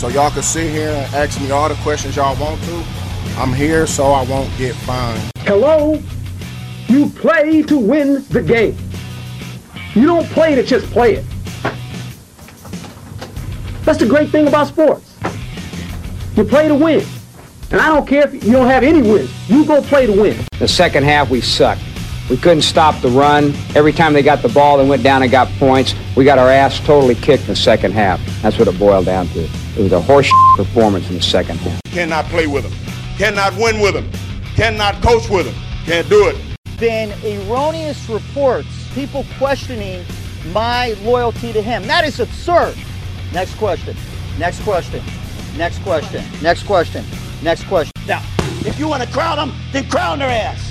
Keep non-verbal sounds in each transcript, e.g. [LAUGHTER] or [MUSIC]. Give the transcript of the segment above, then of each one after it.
So y'all can sit here and ask me all the questions y'all want to. I'm here so I won't get fined. Hello? You play to win the game. You don't play to just play it. That's the great thing about sports. You play to win. And I don't care if you don't have any wins. You go play to win. The second half, we sucked. We couldn't stop the run. Every time they got the ball, they went down and got points. We got our ass totally kicked in the second half. That's what it boiled down to. It was a horse performance in the second half. Cannot play with them. Cannot win with them. Cannot coach with them. Can't do it. Been erroneous reports, people questioning my loyalty to him. That is absurd. Next question. Next question. Next question. Next question. Next question. Now, if you want to crown them, then crown their ass.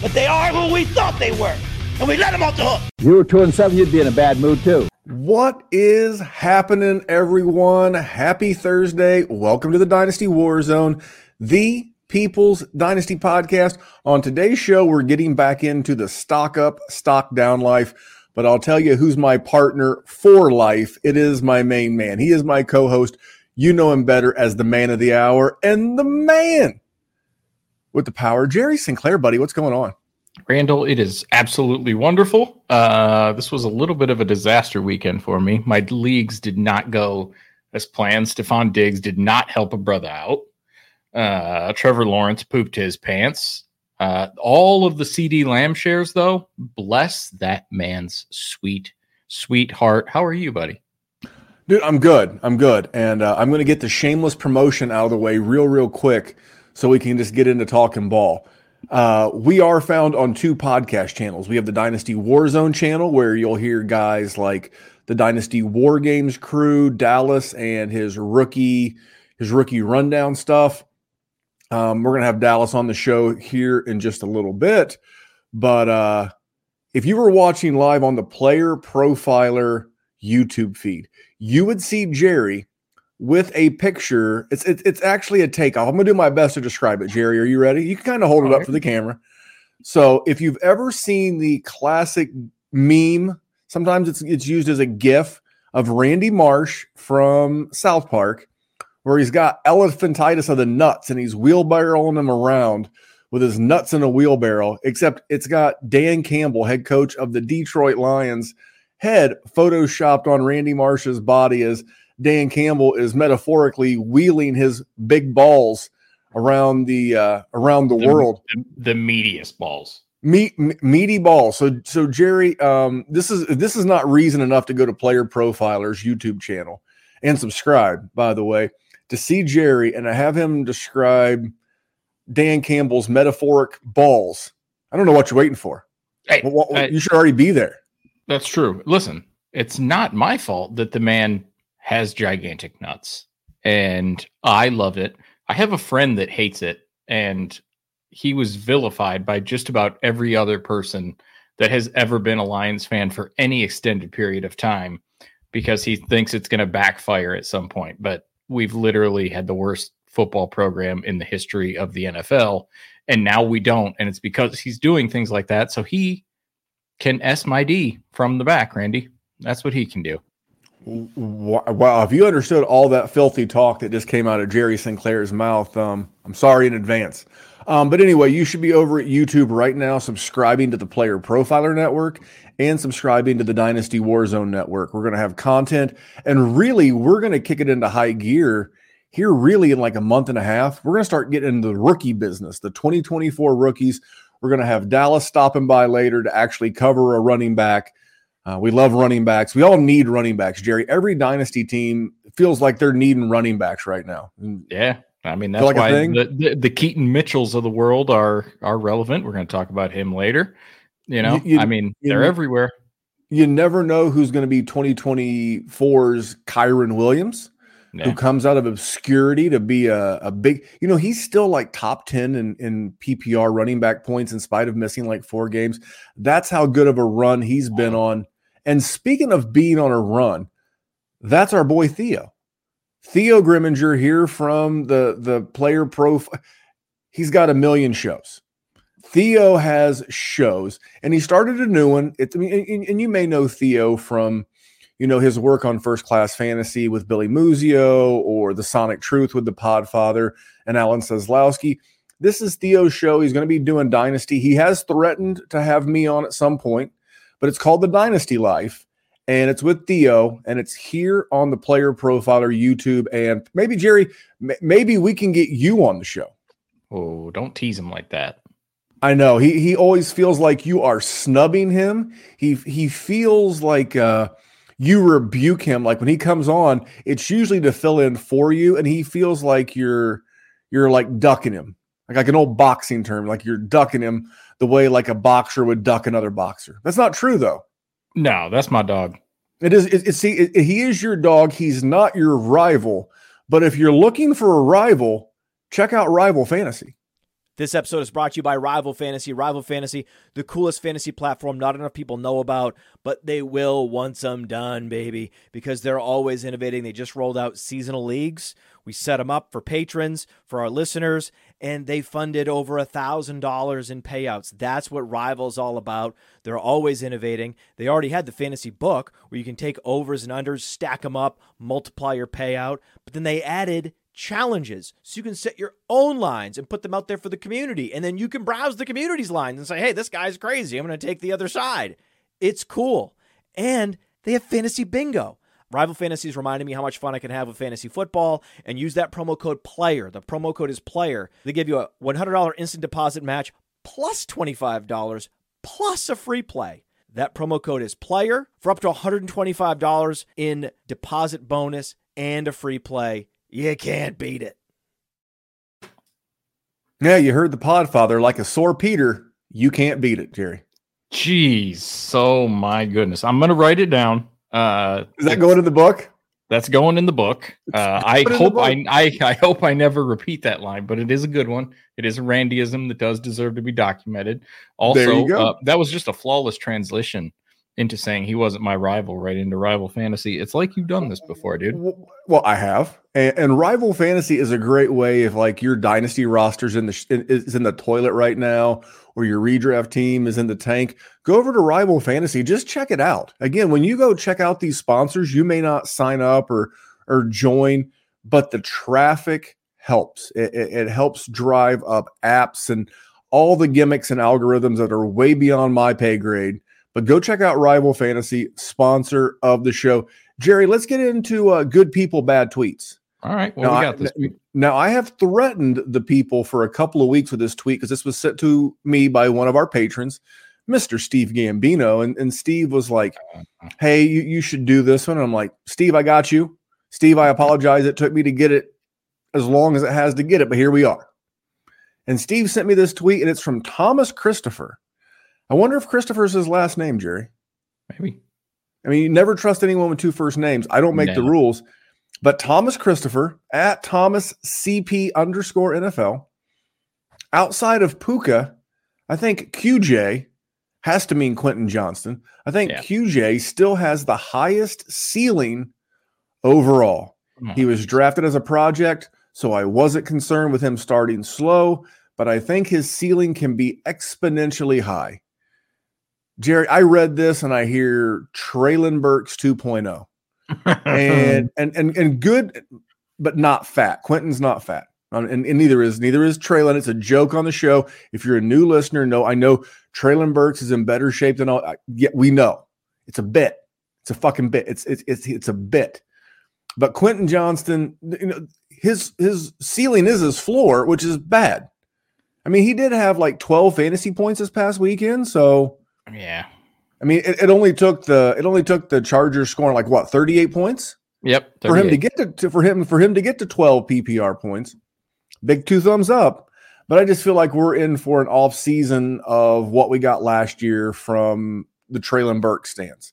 But they are who we thought they were, and we let them off the hook. If you were two and seven, you'd be in a bad mood too. What is happening, everyone? Happy Thursday. Welcome to the Dynasty War Zone, the People's Dynasty podcast. On today's show, we're getting back into the stock up, stock down life. But I'll tell you who's my partner for life. It is my main man. He is my co host. You know him better as the man of the hour and the man with the power. Jerry Sinclair, buddy, what's going on? Randall, it is absolutely wonderful. Uh, this was a little bit of a disaster weekend for me. My leagues did not go as planned. Stefon Diggs did not help a brother out. Uh, Trevor Lawrence pooped his pants. Uh, all of the CeeDee Lamb shares, though, bless that man's sweet, sweet heart. How are you, buddy? Dude, I'm good. I'm good. And uh, I'm going to get the shameless promotion out of the way real, real quick so we can just get into talking ball. Uh, we are found on two podcast channels. We have the Dynasty Warzone channel where you'll hear guys like the Dynasty War Games crew, Dallas, and his rookie his rookie rundown stuff. Um, we're gonna have Dallas on the show here in just a little bit, but uh, if you were watching live on the Player Profiler YouTube feed, you would see Jerry with a picture. It's it's, it's actually a takeoff. I'm gonna do my best to describe it. Jerry, are you ready? You can kind of hold it up for the camera. So if you've ever seen the classic meme, sometimes it's it's used as a GIF of Randy Marsh from South Park, where he's got elephantitis of the nuts and he's wheelbarrowing them around with his nuts in a wheelbarrow. Except it's got Dan Campbell, head coach of the Detroit Lions, head photoshopped on Randy Marsh's body as Dan Campbell is metaphorically wheeling his big balls around the uh, around the, The- world. The, the meatiest balls. Meat, meaty balls. So so Jerry, um, this is this is not reason enough to go to Player Profiler's YouTube channel and subscribe. By the way, to see Jerry and to have him describe Dan Campbell's metaphoric balls. I don't know what you're waiting for. Hey, Well, well, I- you should already be there. That's true. Listen, it's not my fault that the man has gigantic nuts and I love it. I have a friend that hates it and he was vilified by just about every other person that has ever been a Lions fan for any extended period of time because he thinks it's going to backfire at some point. But we've literally had the worst football program in the history of the NFL and now we don't and it's because he's doing things like that so he can S my D from the back, Randy. That's what he can do. Wow, if you understood all that filthy talk that just came out of Jerry Sinclair's mouth, um, I'm sorry in advance. Um, but anyway, you should be over at YouTube right now, subscribing to the Player Profiler Network and subscribing to the Dynasty Warzone Network. We're going to have content, and really, we're going to kick it into high gear here, really, in like a month and a half. We're going to start getting into the rookie business, the 2024 rookies. We're going to have Dallas stopping by later to actually cover a running back. Uh, we love running backs. We all need running backs, Jerry. Every dynasty team feels like they're needing running backs right now. Yeah. I mean, that's like why the, the, the Keaton Mitchells of the world are are relevant. We're going to talk about him later. You know, You- you- I mean, you- they're everywhere. You never know who's going to be 2024's Kyren Williams, Yeah. who comes out of obscurity to be a, a big, you know, he's still like top 10 in, in PPR running back points in spite of missing like four games. That's how good of a run he's been on. And speaking of being on a run, that's our boy Theo. Theo Gremminger here from the the player profile. He's got a million shows. Theo has shows, and he started a new one. I mean, and, and you may know Theo from, you know, his work on First Class Fantasy with Billy Muzio or The Sonic Truth with the Podfather and Alan Seslowsky. This is Theo's show. He's going to be doing Dynasty. He has threatened to have me on at some point, but it's called The Dynasty Life and it's with Theo, and it's here on the Player Profiler YouTube. And maybe Jerry, m- maybe we can get you on the show. Oh, don't tease him like that. I know he he always feels like you are snubbing him. He he feels like uh, you rebuke him. Like when he comes on, it's usually to fill in for you, and he feels like you're you're like ducking him, like like an old boxing term, like you're ducking him the way like a boxer would duck another boxer. That's not true though. No, that's my dog. It is. It, it, see, it, he is your dog. He's not your rival. But if you're looking for a rival, check out Rival Fantasy. This episode is brought to you by Rival Fantasy. Rival Fantasy, the coolest fantasy platform not enough people know about, but they will once I'm done, baby, because they're always innovating. They just rolled out seasonal leagues. We set them up for patrons, for our listeners, and they funded over a thousand dollars in payouts. That's what Rival's all about. They're always innovating. They already had the fantasy book where you can take overs and unders, stack them up, multiply your payout, but then they added challenges so you can set your own lines and put them out there for the community and then you can browse the community's lines and say hey this guy's crazy i'm going to take the other side it's cool and they have fantasy bingo rival fantasies reminded me how much fun i can have with fantasy football and use that promo code player the promo code is player they give you a $100 instant deposit match plus $25 plus a free play that promo code is player for up to $125 in deposit bonus and a free play you can't beat it. Yeah, you heard the Podfather like a sore Peter. You can't beat it, Jerry. Jeez, so my goodness, I'm gonna write it down. Uh, Is that going in the book? That's going in the book. [LAUGHS] Uh, I Put it in the hope book. I, I I hope I never repeat that line, but it is a good one. It is a Randyism that does deserve to be documented. Also, There you go. Uh, that was just a flawless translation into saying he wasn't my rival, right into rival fantasy. It's like you've done this before, dude. Well, I have, and, and Rival Fantasy is a great way if like your dynasty roster's in the sh- is in the toilet right now, or your redraft team is in the tank. Go over to Rival Fantasy, just check it out. Again, when you go check out these sponsors, you may not sign up or or join, but the traffic helps. It, it, it helps drive up apps and all the gimmicks and algorithms that are way beyond my pay grade. But go check out Rival Fantasy, sponsor of the show. Jerry, let's get into uh, good people, bad tweets. All right, what Now, we I- got this week? Now, I have threatened the people for a couple of weeks with this tweet because this was sent to me by one of our patrons, Mr. Steve Gambino. And, and Steve was like, uh-huh. Hey, you, you should do this one. And I'm like, Steve, I got you. Steve, I apologize. It took me to get it as long as it has to get it, but here we are. And Steve sent me this tweet, and it's from Thomas Christopher. I wonder if Christopher's his last name, Jerry. Maybe. I mean, you never trust anyone with two first names. I don't make the rules. But Thomas Christopher at Thomas CP underscore NFL. Outside of Puka, I think QJ has to mean Quentin Johnston. I think Yeah. QJ still has the highest ceiling overall. On. He was drafted as a project, so I wasn't concerned with him starting slow, but I think his ceiling can be exponentially high. Jerry, I read this and I hear Treylon Burks 2.0 and [LAUGHS] and and and good, but not fat. Quentin's not fat, Um, and, and neither is neither is Treylon. It's a joke on the show. If you're a new listener, no, I know Treylon Burks is in better shape than all. I- Yeah, we know it's a bit. It's a fucking bit. It's it's it's it's a bit. But Quentin Johnston, you know, his his ceiling is his floor, which is bad. I mean, he did have like 12 fantasy points this past weekend, so yeah. I mean, it, it only took the it only took the Chargers scoring like what 38 points Yep. for him to get to, to- for him for him to get to 12 PPR points. Big two thumbs up. But I just feel like we're in for an off season of what we got last year from the Treylon Burke stance.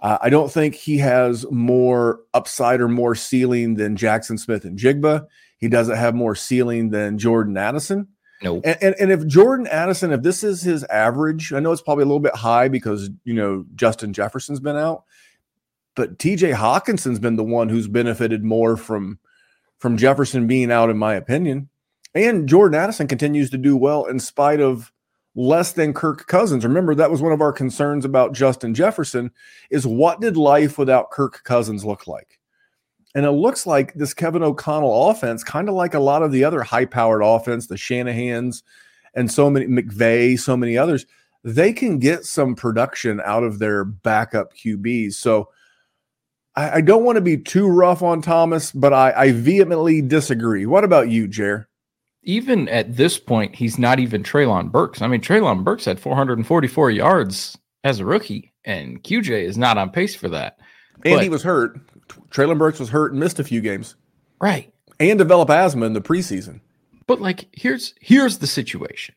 Uh, I don't think he has more upside or more ceiling than Jaxon Smith-Njigba. He doesn't have more ceiling than Jordan Addison. Nope. And, and, and if Jordan Addison, if this is his average, I know it's probably a little bit high because you know Justin Jefferson's been out, but TJ Hockenson's been the one who's benefited more from from Jefferson being out, in my opinion. And Jordan Addison continues to do well in spite of less than Kirk Cousins. Remember, that was one of our concerns about Justin Jefferson is what did life without Kirk Cousins look like? And it looks like this Kevin O'Connell offense, kind of like a lot of the other high-powered offense, the Shanahan's and so many McVay, so many others, they can get some production out of their backup QBs. So I, I don't want to be too rough on Thomas, but I, I vehemently disagree. What about you, Jer? even at this point, he's not even Treylon Burks. I mean, Treylon Burks had 444 yards as a rookie, and QJ is not on pace for that. And but, he was hurt. Treylon Burks was hurt and missed a few games. Right. And develop asthma in the preseason. But like here's here's the situation.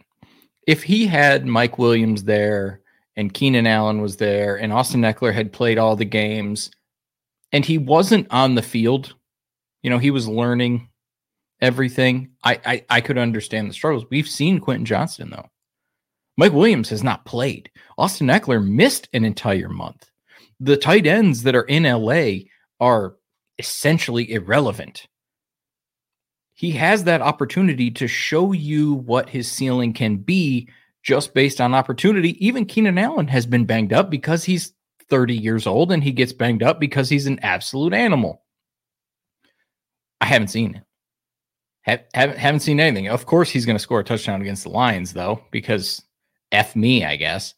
If he had Mike Williams there and Keenan Allen was there and Austin Ekeler had played all the games and he wasn't on the field, you know, he was learning everything, I, I, I could understand the struggles. We've seen Quentin Johnston though. Mike Williams has not played. Austin Ekeler missed an entire month. The tight ends that are in LA are essentially irrelevant. He has that opportunity to show you what his ceiling can be just based on opportunity. Even Keenan Allen has been banged up because he's 30 years old and he gets banged up because he's an absolute animal. I haven't seen it. Have, haven't haven't seen anything. Of course, he's going to score a touchdown against the Lions, though, because f me, I guess.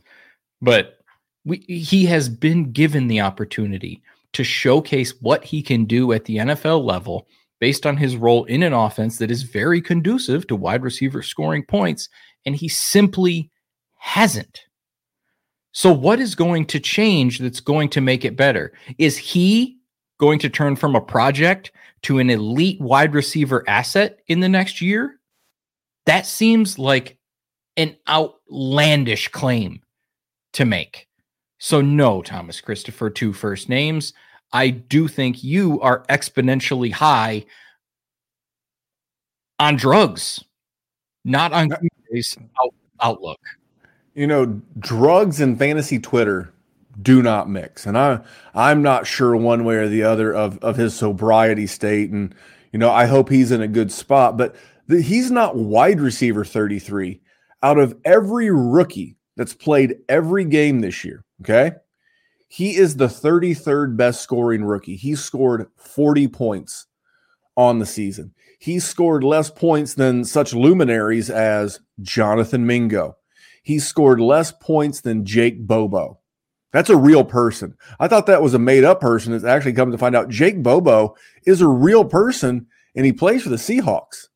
But we, he has been given the opportunity to showcase what he can do at the NFL level based on his role in an offense that is very conducive to wide receiver scoring points, and he simply hasn't. So, what is going to change that's going to make it better? Is he going to turn from a project to an elite wide receiver asset in the next year, that seems like an outlandish claim to make. So, no, Thomas Christopher, two first names. I do think you are exponentially high on drugs, not on out, outlook. You know, drugs and fantasy Twitter do not mix. And I I'm not sure one way or the other of of his sobriety state. And you know, I hope he's in a good spot. But the, he's not wide receiver 33 out of every rookie that's played every game this year. Okay. He is the 33rd best scoring rookie. He scored 40 points on the season. He scored less points than such luminaries as Jonathan Mingo. He scored less points than Jake Bobo. That's a real person. I thought that was a made up person. It's actually come to find out Jake Bobo is a real person and he plays for the Seahawks.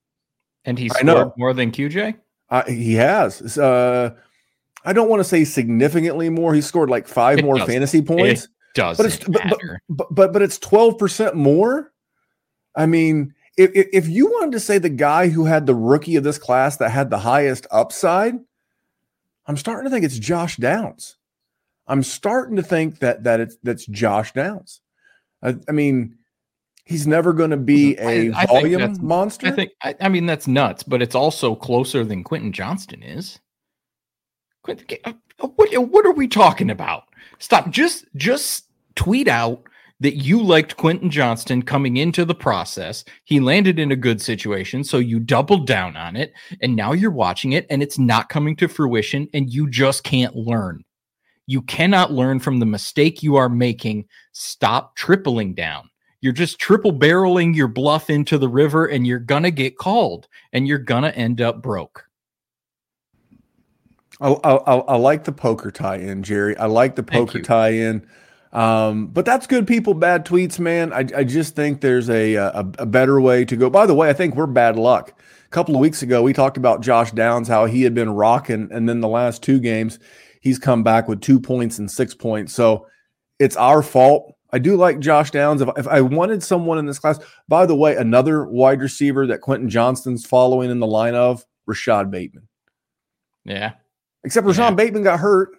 And he scored more than QJ? Uh, he has. Uh, I don't want to say significantly more. He scored like five it more fantasy points. It does but it's but, but, but, but it's 12% more. I mean, if, if you wanted to say the guy who had the rookie of this class that had the highest upside, I'm starting to think it's Josh Downs. I'm starting to think that that it's that's Josh Downs. I, I mean, he's never going to be a I, I volume monster. I think. I, I, mean, that's nuts, but it's also closer than Quentin Johnston is. Uh, what what are we talking about? Stop. Just just tweet out that you liked Quentin Johnston coming into the process. He landed in a good situation, so you doubled down on it, and now you're watching it, and it's not coming to fruition, and you just can't learn. You cannot learn from the mistake you are making. Stop tripling down. You're just triple barreling your bluff into the river and you're to get called and you're to end up broke. I, I, I, like the poker tie in, Jerry. I like the poker tie in. Um, but that's good people, bad tweets, man. I, I just think there's a, a, a better way to go. By the way, I think we're bad luck. A couple of weeks ago, we talked about Josh Downs, how he had been rocking, and then the last two games, He's come back with two points and six points. So it's our fault. I do like Josh Downs. If, if I wanted someone in this class, by the way, another wide receiver that Quentin Johnston's following in the line of, Rashod Bateman. Yeah. Except Rashod yeah. Bateman got hurt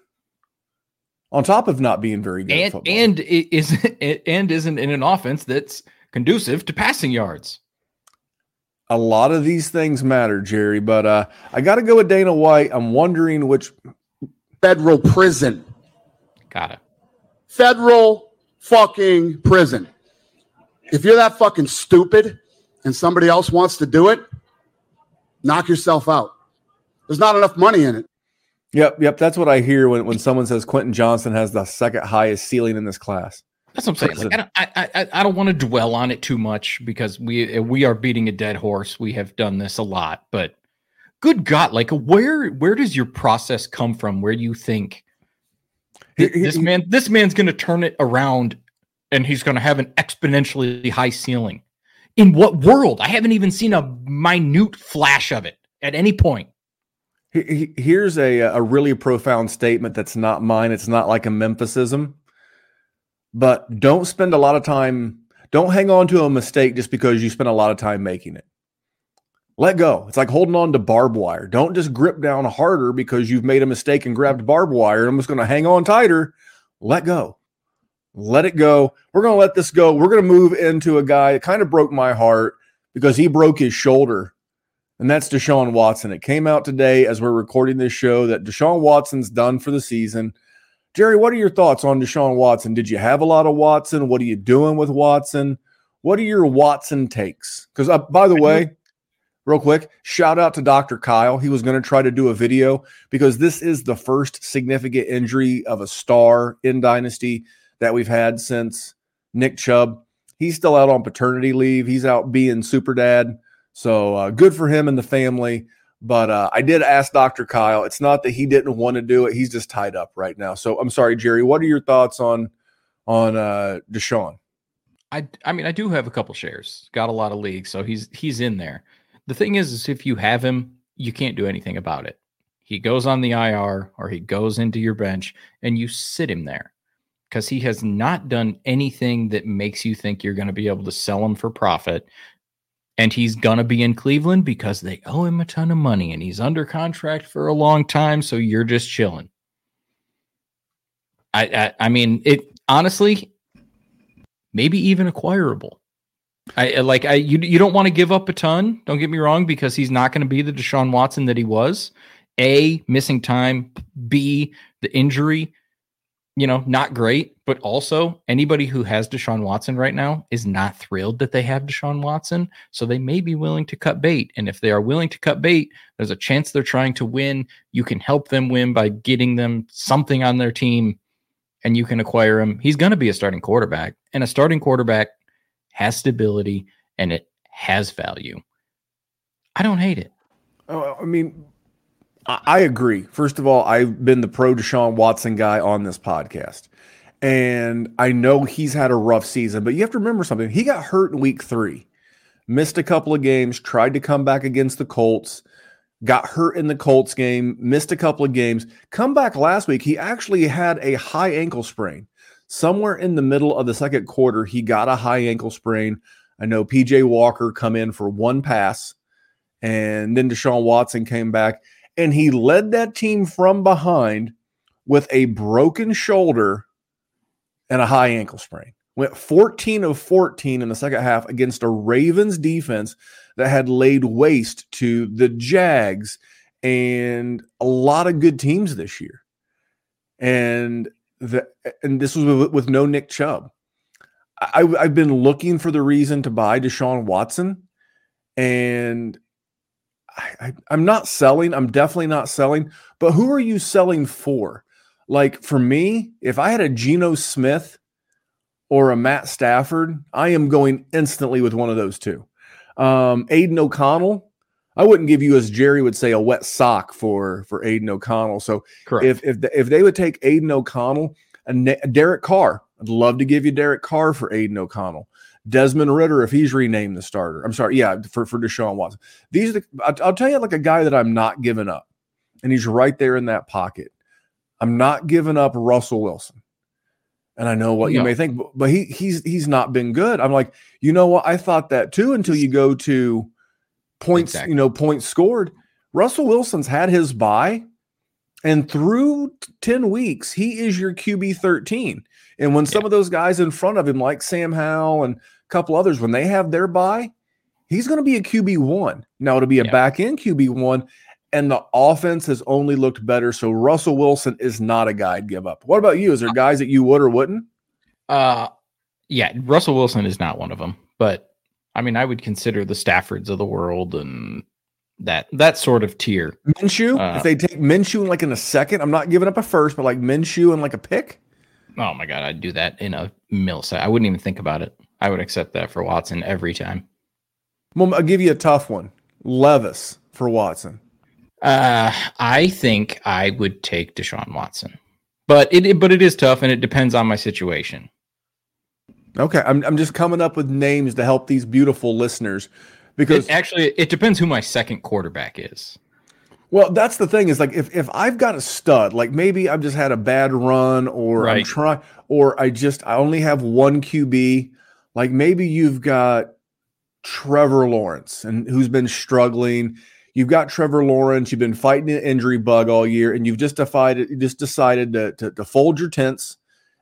on top of not being very good. And, and is [LAUGHS] and isn't in an offense that's conducive to passing yards. A lot of these things matter, Jerry, but uh, I got to go with Dana White. I'm wondering which federal prison. Got it. Federal fucking prison. If you're that fucking stupid and somebody else wants to do it, knock yourself out. There's not enough money in it. Yep, yep. That's what I hear when, when someone says Quentin Johnson has the second highest ceiling in this class. That's what I'm saying. Like, I don't, I, I, I don't want to dwell on it too much because we we are beating a dead horse. We have done this a lot, but good God, like where where does your process come from? Where do you think this man this man's going to turn it around and he's going to have an exponentially high ceiling? In what world? I haven't even seen a minute flash of it at any point. Here's a a really profound statement that's not mine. It's not like a Memphisism. But don't spend a lot of time don't hang on to a mistake just because you spent a lot of time making it. Let go. It's like holding on to barbed wire. Don't just grip down harder because you've made a mistake and grabbed barbed wire i'm just going to hang on tighter. Let go. Let it go. We're going to let this go. We're going to move into a guy that kind of broke my heart because he broke his shoulder and that's deshaun watson it came out today as we're recording this show that deshaun watson's done for the season Jerry, what are your thoughts on Deshaun Watson? Did you have a lot of Watson? What are you doing with Watson? What are your Watson takes? Because, uh, by the way, real quick, shout out to Dr. Kyle. He was going to try to do a video because this is the first significant injury of a star in Dynasty that we've had since Nick Chubb. He's still out on paternity leave. He's out being super dad. So uh, good for him and the family. But uh, I did ask Dr. Kyle. It's not that he didn't want to do it; he's just tied up right now. So I'm sorry, Jerry. What are your thoughts on on uh, Deshaun? I I mean, I do have a couple shares. Got a lot of leagues, so he's he's in there. The thing is, is if you have him, you can't do anything about it. He goes on the IR or he goes into your bench, and you sit him there because he has not done anything that makes you think you're going to be able to sell him for profit and he's gonna be in Cleveland because they owe him a ton of money and he's under contract for a long time. So you're just chilling. I I, I mean it honestly, maybe even acquirable. I like I you you don't want to give up a ton. Don't get me wrong because he's not going to be the Deshaun Watson that he was. A missing time. B the injury you know, not great, but also anybody who has Deshaun Watson right now is not thrilled that they have Deshaun Watson. So they may be willing to cut bait. And if they are willing to cut bait, there's a chance they're trying to win. You can help them win by getting them something on their team and you can acquire him. He's going to be a starting quarterback, and a starting quarterback has stability and it has value. I don't hate it. Oh, I mean, I agree. First of all, I've been the pro Deshaun Watson guy on this podcast. And I know he's had a rough season, but you have to remember something. He got hurt in week three, missed a couple of games, tried to come back against the Colts, got hurt in the Colts game, missed a couple of games. Come back last week, he actually had a high ankle sprain. Somewhere in the middle of the second quarter, he got a high ankle sprain. I know PJ Walker come in for one pass, and then Deshaun Watson came back and he led that team from behind with a broken shoulder and a high ankle sprain. Went 14 of 14 in the second half against a Ravens defense that had laid waste to the Jags and a lot of good teams this year. And the and this was with, with no Nick Chubb. I, I've been looking for the reason to buy Deshaun Watson, and I, am not selling. I'm definitely not selling. But who are you selling for? Like for me, if I had a Geno Smith or a Matt Stafford, I am going instantly with one of those two. Um, Aidan O'Connell, I wouldn't give you, as Jerry would say, a wet sock for for Aidan O'Connell. So Correct. if if the, if they would take Aidan O'Connell and Derek Carr, I'd love to give you Derek Carr for Aiden O'Connell. Desmond Ridder, if he's renamed the starter. I'm sorry, yeah, for for Deshaun Watson. These are the, I'll, tell you like a guy that I'm not giving up, and he's right there in that pocket. I'm not giving up Russell Wilson. And I know what no. you may think, but, but he he's he's not been good. I'm like, you know what? I thought that too until you go to points, exactly. you know, points scored. Russell Wilson's had his bye, and through 10 weeks, he is your QB 13. And when some of those guys in front of him, like Sam Howell and a couple others, when they have their bye, he's going to be a QB one. Now it'll be a yeah. back end QB one, and the offense has only looked better. So Russell Wilson is not a guy I'd give up. What about you? Is there uh, guys that you would or wouldn't? Uh, yeah, Russell Wilson is not one of them. But I mean, I would consider the Staffords of the world and that that sort of tier. Minshew, Uh, if they take Minshew in like in a second, I'm not giving up a first, but like Minshew and like a pick. Oh my god, I'd do that in a millisecond. I wouldn't even think about it. I would accept that for Watson every time. Well, I'll give you a tough one. Levis for Watson. Uh, I think I would take Deshaun Watson, but it, it- but it is tough, and it depends on my situation. Okay, I'm I'm just coming up with names to help these beautiful listeners because It, actually, it depends who my second quarterback is. Well, that's the thing is like if, if I've got a stud, like maybe I've just had a bad run or I'm trying or I just I only have one QB, like maybe you've got Trevor Lawrence and who's been struggling. You've got Trevor Lawrence, you've been fighting an injury bug all year, and you've just decided just decided to, to, to fold your tents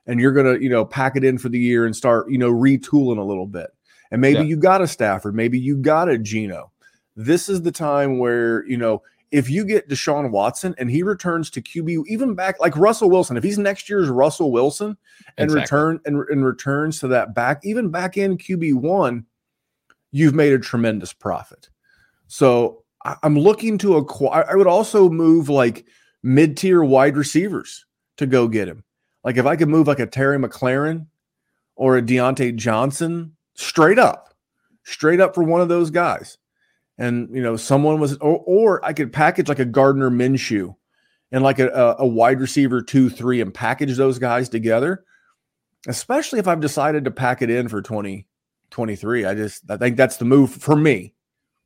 and you're gonna, you know, pack it in for the year and start, you know, retooling a little bit. And maybe Yeah. you got a Stafford, maybe you got a Geno. This is the time where, you know, if you get Deshaun Watson and he returns to QB, even back like Russell Wilson, if he's next year's Russell Wilson and Exactly. return and, and returns to that back, even back in QB one, you've made a tremendous profit. So I- I'm looking to acquire. I would also move like mid tier wide receivers to go get him. Like if I could move like a Terry McLaurin or a Diontae Johnson straight up, straight up for one of those guys. And you know, someone was, or, or I could package like a Gardner Minshew and like a, a, wide receiver two, three, and package those guys together. Especially if I've decided to pack it in for 2023. I just I think that's the move for me.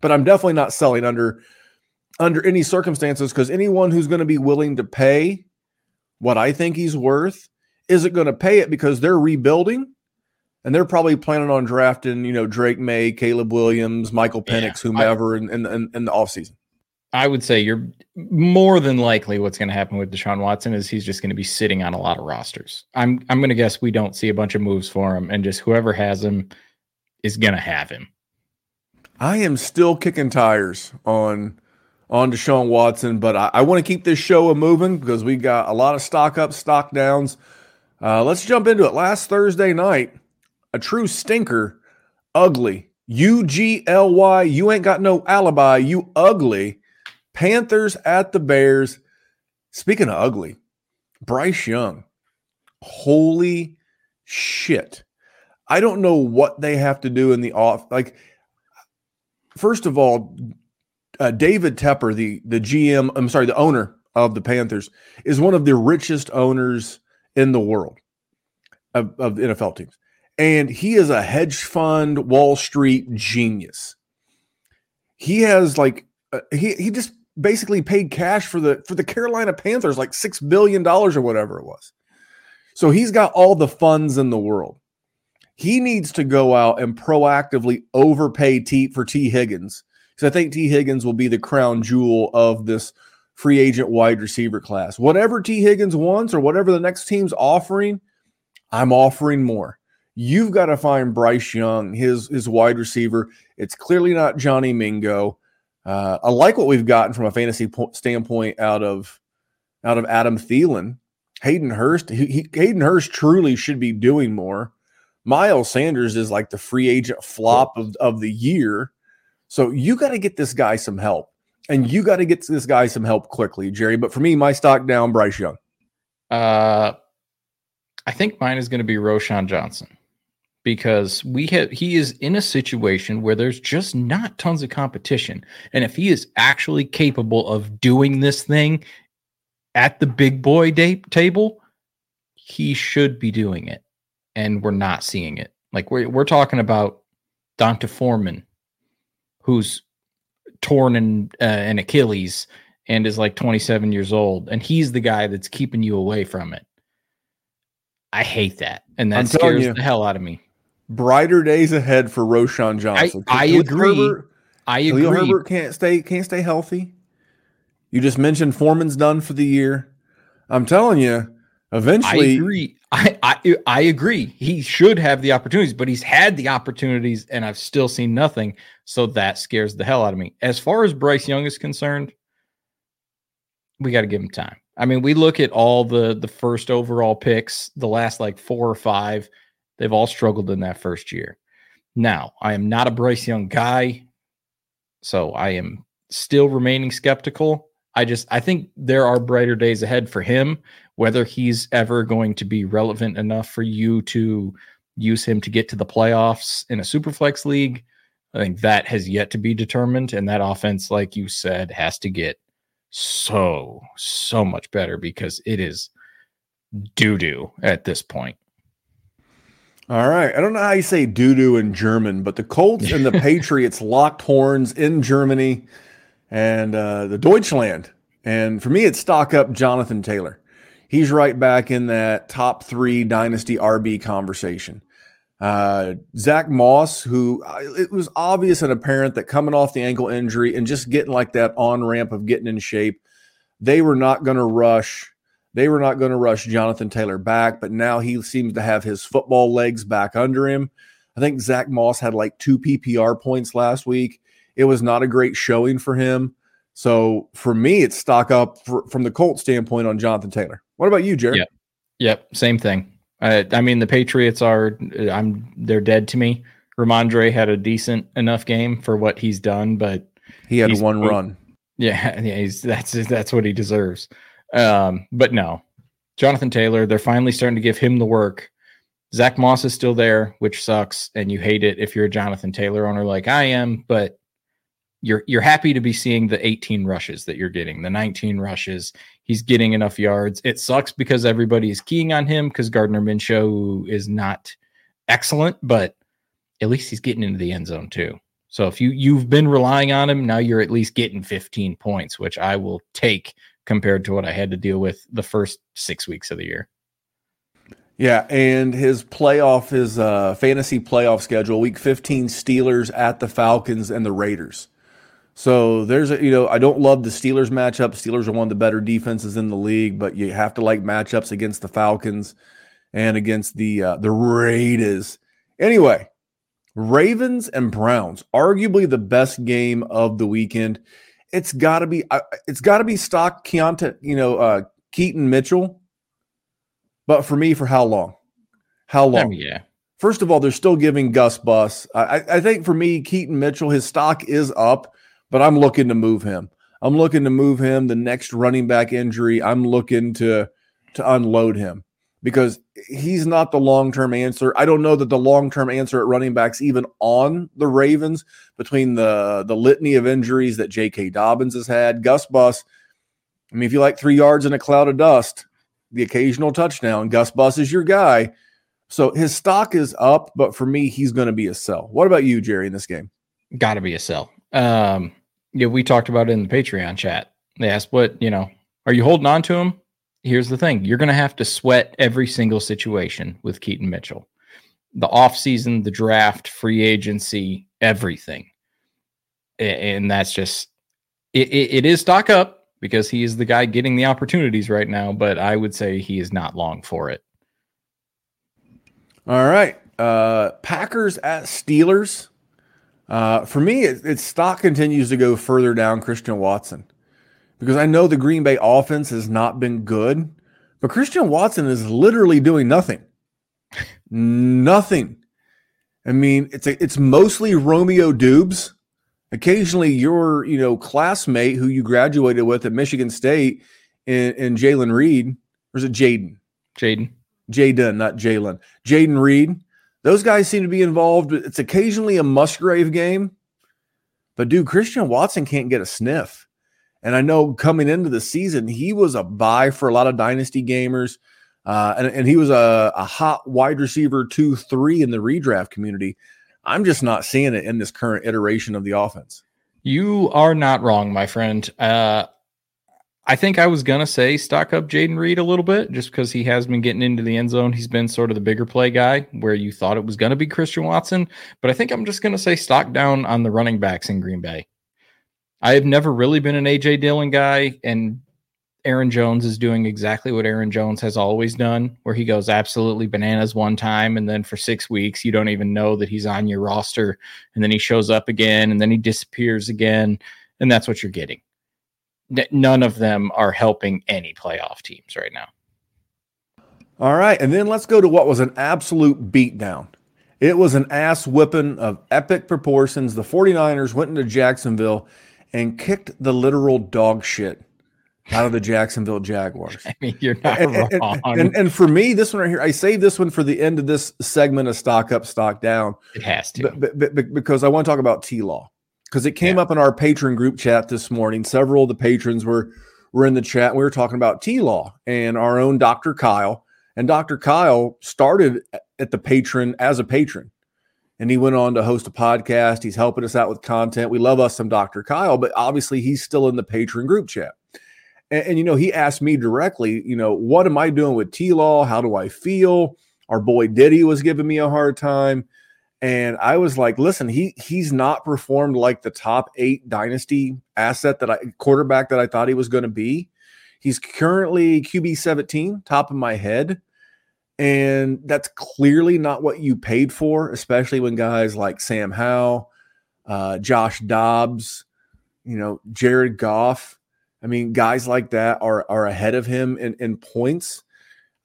But I'm definitely not selling under under any circumstances because anyone who's going to be willing to pay what I think he's worth isn't going to pay it because they're rebuilding and they're probably planning on drafting, you know, Drake Maye, Caleb Williams, Michael Yeah, Penix, whomever in, in, in, in the offseason. I would say you're more than likely what's going to happen with Deshaun Watson is he's just going to be sitting on a lot of rosters. I'm I'm going to guess we don't see a bunch of moves for him, and just whoever has him is going to have him. I am still kicking tires on on Deshaun Watson, but I, I want to keep this show a moving because we got a lot of stock ups, stock downs. Uh, let's jump into it. Last Thursday night, a true stinker, ugly. U G L Y. You ain't got no alibi. You ugly. Panthers at the Bears. Speaking of ugly, Bryce Young. Holy shit. I don't know what they have to do in the off. Like, first of all, uh, David Tepper, the the GM, I'm sorry, the owner of the Panthers, is one of the richest owners in the world of, of NFL teams, and he is a hedge fund Wall Street genius. He has like uh, he he just basically paid cash for the for the Carolina Panthers like six billion dollars or whatever it was. So he's got all the funds in the world. He needs to go out and proactively overpay T for Tee Higgins because I think Tee Higgins will be the crown jewel of this free agent wide receiver class. Whatever Tee Higgins wants or whatever the next team's offering, I'm offering more. You've got to find Bryce Young, his his wide receiver. It's clearly not Johnny Mingo. Uh, I like what we've gotten from a fantasy po- standpoint out of out of Adam Thielen. Hayden Hurst, he, he, Hayden Hurst truly should be doing more. Miles Sanders is like the free agent flop of, of the year. So you got to get this guy some help. And you got to get this guy some help quickly, Jerry. But for me, my stock down, Bryce Young. Uh, I think mine is going to be Roschon Johnson because we have he is in a situation where there's just not tons of competition, and if he is actually capable of doing this thing at the big boy day table, he should be doing it, and we're not seeing it. Like we're we're talking about D'Onta Foreman, who's torn in, uh, an Achilles and is like 27 years old, and he's the guy that's keeping you away from it. I hate that, and that scares you. the hell out of me. Brighter days ahead for Roschon Johnson. I Khalil agree. Herbert- I Khalil agree. Herbert can't stay can't stay healthy. You just mentioned Foreman's done for the year. I'm telling you, I eventually agree. I, I I agree. He should have the opportunities, but he's had the opportunities, and I've still seen nothing. So that scares the hell out of me. As far as Bryce Young is concerned, we got to give him time. I mean, we look at all the the first overall picks, the last like four or five, they've all struggled in that first year. Now, I am not a Bryce Young guy, so I am still remaining skeptical. I just I think there are brighter days ahead for him. Whether he's ever going to be relevant enough for you to use him to get to the playoffs in a superflex league, I think that has yet to be determined. And that offense, like you said, has to get so so much better because it is doo doo at this point. All right. I don't know how you say doo doo in German, but the Colts and the [LAUGHS] Patriots locked horns in Germany and uh, the Deutschland. And for me, it's stock up Jonathan Taylor. He's right back in that top three dynasty RB conversation. Uh, Zack Moss, who uh, it was obvious and apparent that coming off the ankle injury and just getting like that on ramp of getting in shape, they were not going to rush. They were not going to rush Jonathan Taylor back, but now he seems to have his football legs back under him. I think Zack Moss had like two PPR points last week. It was not a great showing for him. So for me, it's stock up for, from the Colt standpoint on Jonathan Taylor. What about you, Jared? Yep. Yep. Same thing. I, I mean, the Patriots are, I'm, they're dead to me. Rhamondre had a decent enough game for what he's done, but he had one run. Yeah, [LAUGHS] yeah, he's that's that's what he deserves. Um, but no, Jonathan Taylor, they're finally starting to give him the work. Zack Moss is still there, which sucks, and you hate it if you're a Jonathan Taylor owner like I am. But you're you're happy to be seeing the 18 rushes that you're getting, the 19 rushes. He's getting enough yards. It sucks because everybody is keying on him because Gardner Minshew is not excellent, but at least he's getting into the end zone too. So if you you've been relying on him, now you're at least getting 15 points, which I will take compared to what I had to deal with the first six weeks of the year. Yeah, and his playoff, his uh, fantasy playoff schedule, week 15, Steelers at the Falcons and the Raiders. So there's a, you know, I don't love the Steelers matchup. Steelers are one of the better defenses in the league, but you have to like matchups against the Falcons and against the uh, the Raiders. Anyway, Ravens and Browns, arguably the best game of the weekend. It's got to be uh, it's got to be stock Keonta, you know, uh, Keaton Mitchell. But for me, for how long? How long? yeah. First of all, they're still giving Gus Bus. I, I think for me, Keaton Mitchell, his stock is up but I'm looking to move him. I'm looking to move him. The next running back injury, I'm looking to to unload him because he's not the long term answer. I don't know that the long term answer at running backs even on the Ravens between the the litany of injuries that J.K. Dobbins has had, Gus Bus. I mean, if you like three yards in a cloud of dust, the occasional touchdown, Gus Bus is your guy. So his stock is up, but for me, he's going to be a sell. What about you, Jerry, in this game? Got to be a sell. Um, yeah, we talked about it in the Patreon chat. They asked, "What you know? Are you holding on to him?" Here's the thing: you're going to have to sweat every single situation with Keaton Mitchell, the offseason, the draft, free agency, everything, and that's just it, it, it is stock up because he is the guy getting the opportunities right now. But I would say he is not long for it. All right, uh, Packers at Steelers. Uh, for me, it, its stock continues to go further down Christian Watson because I know the Green Bay offense has not been good, but Christian Watson is literally doing nothing. nothing. I mean, it's a, it's mostly Romeo Doubs. Occasionally, your you know classmate who you graduated with at Michigan State and, in Jalen Reed, or is it Jaden? Jaden. Jaden, not Jalen. Jayden Reed those guys seem to be involved. It's occasionally a Musgrave game, but dude, Christian Watson can't get a sniff. And I know coming into the season, he was a buy for a lot of dynasty gamers. Uh, and, and he was a, a hot wide receiver two, three in the redraft community. I'm just not seeing it in this current iteration of the offense. You are not wrong, my friend. Uh, I think I was gonna say stock up Jayden Reed a little bit just because he has been getting into the end zone. He's been sort of the bigger play guy where you thought it was gonna be Christian Watson, but I think I'm just gonna say stock down on the running backs in Green Bay. I have never really been an AJ Dillon guy, and Aaron Jones is doing exactly what Aaron Jones has always done, where he goes absolutely bananas one time, and then for six weeks you don't even know that he's on your roster, and then he shows up again, and then he disappears again, and that's what you're getting none of them are helping any playoff teams right now. All right. And then let's go to what was an absolute beatdown. It was an ass whipping of epic proportions. The 49ers went into Jacksonville and kicked the literal dog shit out of the Jacksonville Jaguars. [LAUGHS] I mean, you're not and, wrong. And, and, and for me, this one right here, I saved this one for the end of this segment of stock up, stock down. it has to. But, but, but- because I want to talk about T Law because it came up in our patron group chat this morning. Several of the patrons were were in the chat. We were talking about T Law and our own Dr. Kyle. And Dr. Kyle started at the patron as a patron. And he went on to host a podcast. He's helping us out with content. We love us some Dr. Kyle, but obviously he's still in the patron group chat. And, and, you know, he asked me directly, you know, what am I doing with T Law? How do I feel? Our boy Diddy was giving me a hard time. And I was like, listen, he he's not performed like the top eight dynasty asset that I quarterback that I thought he was going to be. He's currently QB 17, top of my head. And that's clearly not what you paid for, especially when guys like Sam Howell, uh, Josh Dobbs, you know, Jared Goff. I mean, guys like that are are ahead of him in, in points.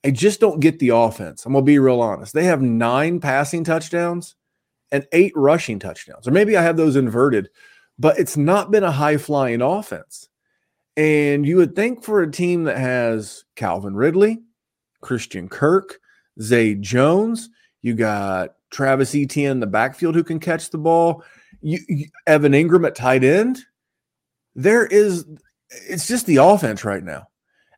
I just don't get the offense. I'm gonna be real honest. They have nine passing touchdowns and eight rushing touchdowns, or maybe I have those inverted, but it's not been a high flying offense. And you would think for a team that has Calvin Ridley, Christian Kirk, Zay Jones, you got Travis Etienne in the backfield who can catch the ball, you, you, Evan Engram at tight end. There is, it's just the offense right now.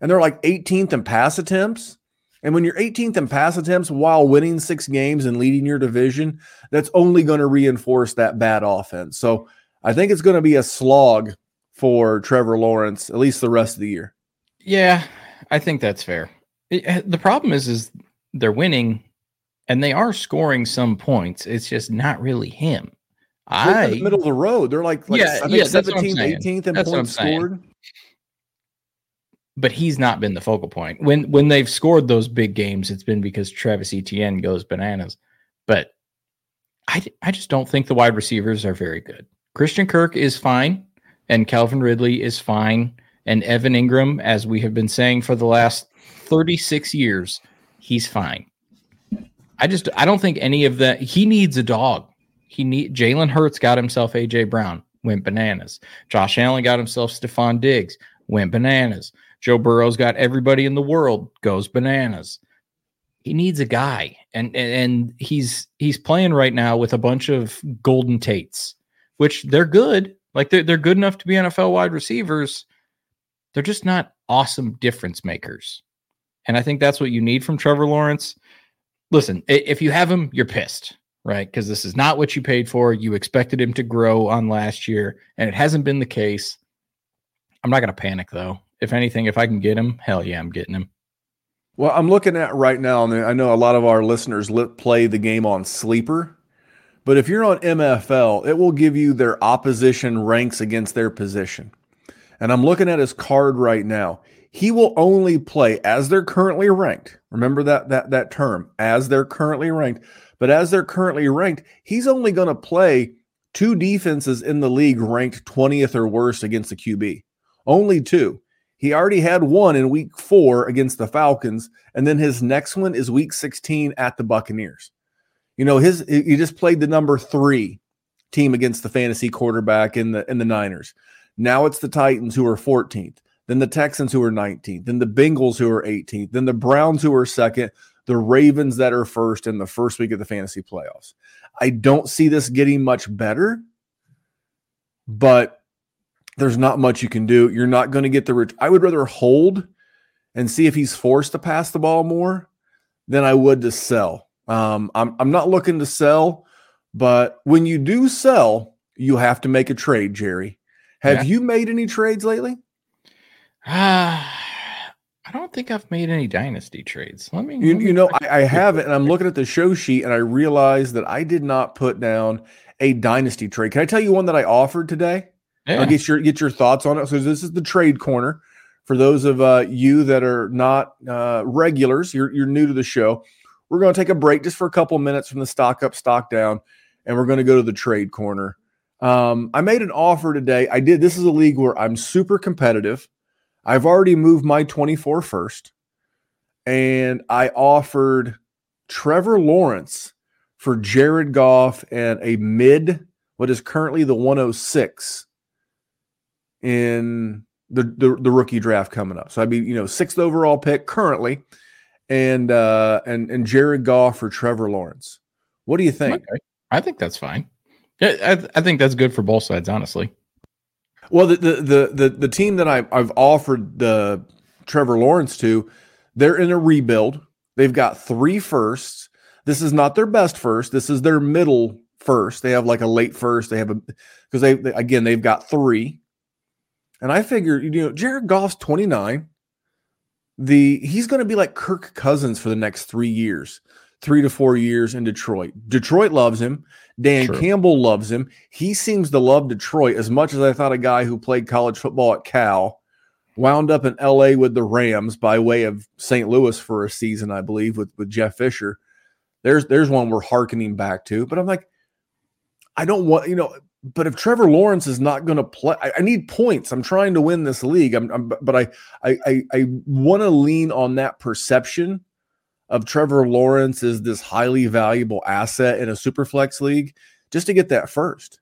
And they're like 18th in pass attempts. And when you're 18th in pass attempts while winning six games and leading your division, that's only going to reinforce that bad offense. So I think it's going to be a slog for Trevor Lawrence, at least the rest of the year. Yeah, I think that's fair. It, eh, the problem is, is they're winning, and they are scoring some points. It's just not really him. I in the middle of the road. They're like, like Yeah, I think yeah, that's what I'm 17th, saying. 18th and That's points scored. but he's not been the focal point. When when they've scored those big games, it's been because Travis Etienne goes bananas. But I I just don't think the wide receivers are very good. Christian Kirk is fine, and Calvin Ridley is fine, and Evan Engram, as we have been saying for the last 36 years, he's fine. I just I don't think any of that. He needs a dog. He need Jalen Hurts got himself AJ Brown, went bananas. Josh Allen got himself Stefon Diggs, went bananas. Joe Burrow's got everybody in the world goes bananas. He needs a guy, and and, and he's he's playing right now with a bunch of Golden Tates, which they're good. Like they're they're good enough to be NFL wide receivers. They're just not awesome difference makers, and I think that's what you need from Trevor Lawrence. Listen, if you have him, you're pissed, right? Because this is not what you paid for. You expected him to grow on last year, and it hasn't been the case. I'm not going to panic though. If anything, if I can get him, hell yeah, I'm getting him. Well, I'm looking at right now, and I know a lot of our listeners play the game on Sleeper. But if you're on MFL, it will give you their opposition ranks against their position. And I'm looking at his card right now. He will only play as they're currently ranked. Remember that that that term, as they're currently ranked. But as they're currently ranked, he's only going to play two defenses in the league ranked 20th or worse against the QB. Only two. He already had one in week four against the Falcons, and then his next one is week 16 at the Buccaneers. You know, his he just played the number three team against the fantasy quarterback in the in the Niners. Now it's the Titans who are 14th, then the Texans who are 19th, then the Bengals who are 18th, then the Browns who are second, the Ravens that are first in the first week of the fantasy playoffs. I don't see this getting much better, but there's not much you can do. You're not going to get the. Ret- I would rather hold and see if he's forced to pass the ball more than I would to sell. Um, I'm I'm not looking to sell, but when you do sell, you have to make a trade. Jerry, have Yeah. you made any trades lately? Ah, [SIGHS] I don't think I've made any dynasty trades. Let me. You, let me you know. I, I have it, and I'm looking at the show sheet, and I realized that I did not put down a dynasty trade. Can I tell you one that I offered today? Yeah. I'll get your get your thoughts on it. So this is the trade corner for those of uh, you that are not uh, regulars. You're you're new to the show. We're going to take a break just for a couple minutes from the stock up, stock down, and we're going to go to the trade corner. Um, I made an offer today. I did. This is a league where I'm super competitive. I've already moved my 24 first, and I offered Trevor Lawrence for Jared Goff and a mid, what is currently the 106 in the, the the rookie draft coming up. So I'd be you know sixth overall pick currently, and uh and and Jared Goff or Trevor Lawrence. What do you think? Okay. I think that's fine. Yeah, I, I think that's good for both sides, honestly. Well, the the the the, the team that I, I've offered the Trevor Lawrence to, they're in a rebuild. They've got three firsts. This is not their best first. This is their middle first. They have like a late first. They have a because they, they again they've got three. And I figure you know Jared Goff's twenty nine. The he's going to be like Kirk Cousins for the next three years, three to four years in Detroit. Detroit loves him. Dan True. Campbell loves him. He seems to love Detroit as much as I thought a guy who played college football at Cal wound up in LA with the Rams by way of St. Louis for a season, I believe, with, with Jeff Fisher. There's there's one we're hearkening back to. But I'm like, I don't want, you know, but if Trevor Lawrence is not going to play, I, I need points. I'm trying to win this league. I'm, I'm but I I I, I want to lean on that perception of Trevor Lawrence is this highly valuable asset in a super flex league just to get that first.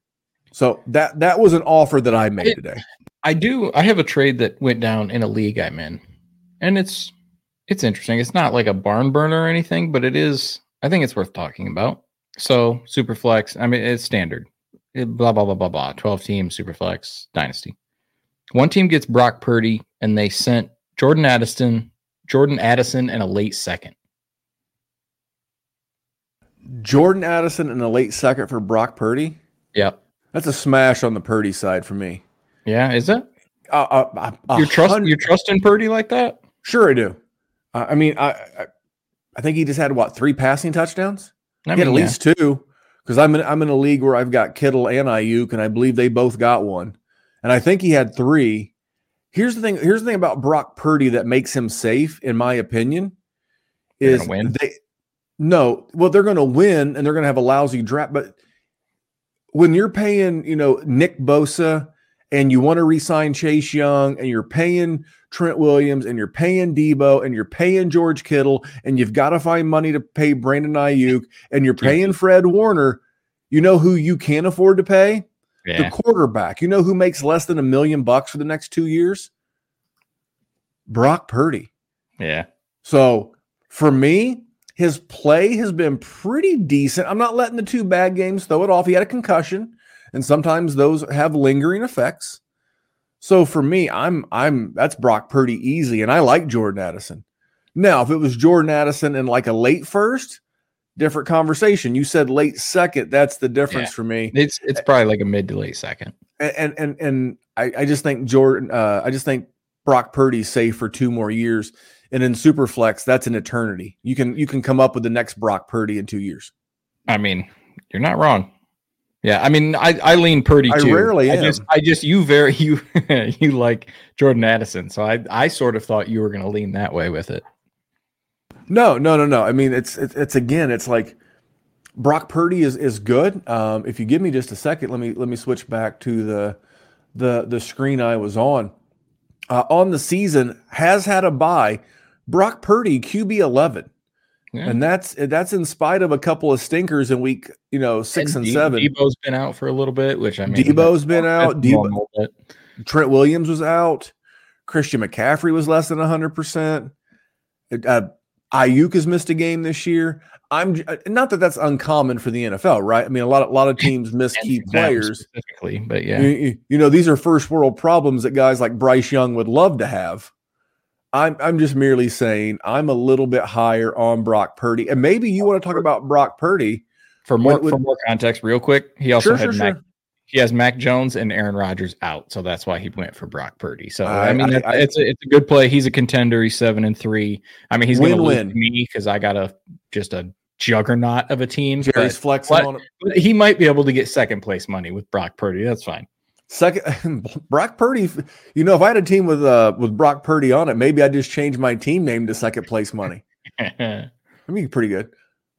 So that that was an offer that I made It- today. I do. I have a trade that went down in a league I'm in, and it's it's interesting. It's not like a barn burner or anything, but it is. I think it's worth talking about. So Superflex. I mean, it's standard. It- blah blah blah blah blah. Twelve team Superflex dynasty. One team gets Brock Purdy, and they sent Jordan Addison, Jordan Addison, and a late second. Jordan Addison in a late second for Brock Purdy. Yep. That's a smash on the Purdy side for me. Yeah. Is it? Uh, uh, uh, You trust? You trusting Purdy like that? Sure, I do. I mean, I, I I think he just had what three passing touchdowns. I had at mean, yeah. least two because I'm in I'm in a league where I've got Kittle and Aiyuk, and I believe they both got one, and I think he had three. Here's the thing. Here's the thing about Brock Purdy that makes him safe, in my opinion, is they no. Well, they're going to win, and they're going to have a lousy draft. But when you're paying, you know, Nick Bosa, and you want to re-sign Chase Young, and you're paying Trent Williams, and you're paying Deebo, and you're paying George Kittle, and you've got to find money to pay Brandon Aiyuk, and you're paying Fred Warner. You know who you can't afford to pay? Yeah. The quarterback. You know who makes less than a million bucks for the next two years? Brock Purdy. Yeah. So for me, his play has been pretty decent. I'm not letting the two bad games throw it off. He had a concussion, and sometimes those have lingering effects. So for me, I'm I'm that's Brock Purdy easy, and I like Jordan Addison. Now, if it was Jordan Addison in like a late first, different conversation. You said late second. That's the difference Yeah. for me It's it's probably like a mid to late second. and and and, and I, I just think Jordan uh, I just think Brock Purdy's safe for two more years. And in Superflex, that's an eternity. You can you can come up with the next Brock Purdy in two years. I mean, you're not wrong. Yeah, I mean, I, I lean Purdy I too. rarely I just. I just you very [LAUGHS] you you like Jordan Addison, so I I sort of thought you were going to lean that way with it. No, no, no, no. I mean, it's it's, it's again, it's like Brock Purdy is is good. Um, if you give me just a second, let me let me switch back to the the the screen I was on. Uh, on the season has had a bye. Brock Purdy QB eleven, Yeah. and that's that's in spite of a couple of stinkers in week you know six and, De- seven. Deebo's been out for a little bit, which I mean, Deebo's been out. Deebo, Trent Williams was out. Christian McCaffrey was less than 100%. Uh, Aiyuk has missed a game this year. I'm uh, not that that's uncommon for the NFL, right? I mean, a lot of, a lot of teams [LAUGHS] miss key players. specifically, but yeah, you- you know, these are first world problems that guys like Bryce Young would love to have. I'm I'm just merely saying I'm a little bit higher on Brock Purdy, and maybe you want to talk about Brock Purdy. for more Would- for more context, real quick, he also Sure, had sure, Mac. sure. He has Mac Jones and Aaron Rodgers out, so that's why he went for Brock Purdy. So I- I, mean, I- I- it's a, it's a good play. He's a contender. He's seven and three. I mean, he's going to Win-win. me because I got a just a juggernaut of a team. Jerry's flexing but- on but he might be able to get second place money with Brock Purdy. That's fine. Second, [LAUGHS] Brock Purdy. You know, if I had a team with uh with Brock Purdy on it, maybe I'd just change my team name to second place money. [LAUGHS] I mean, pretty good.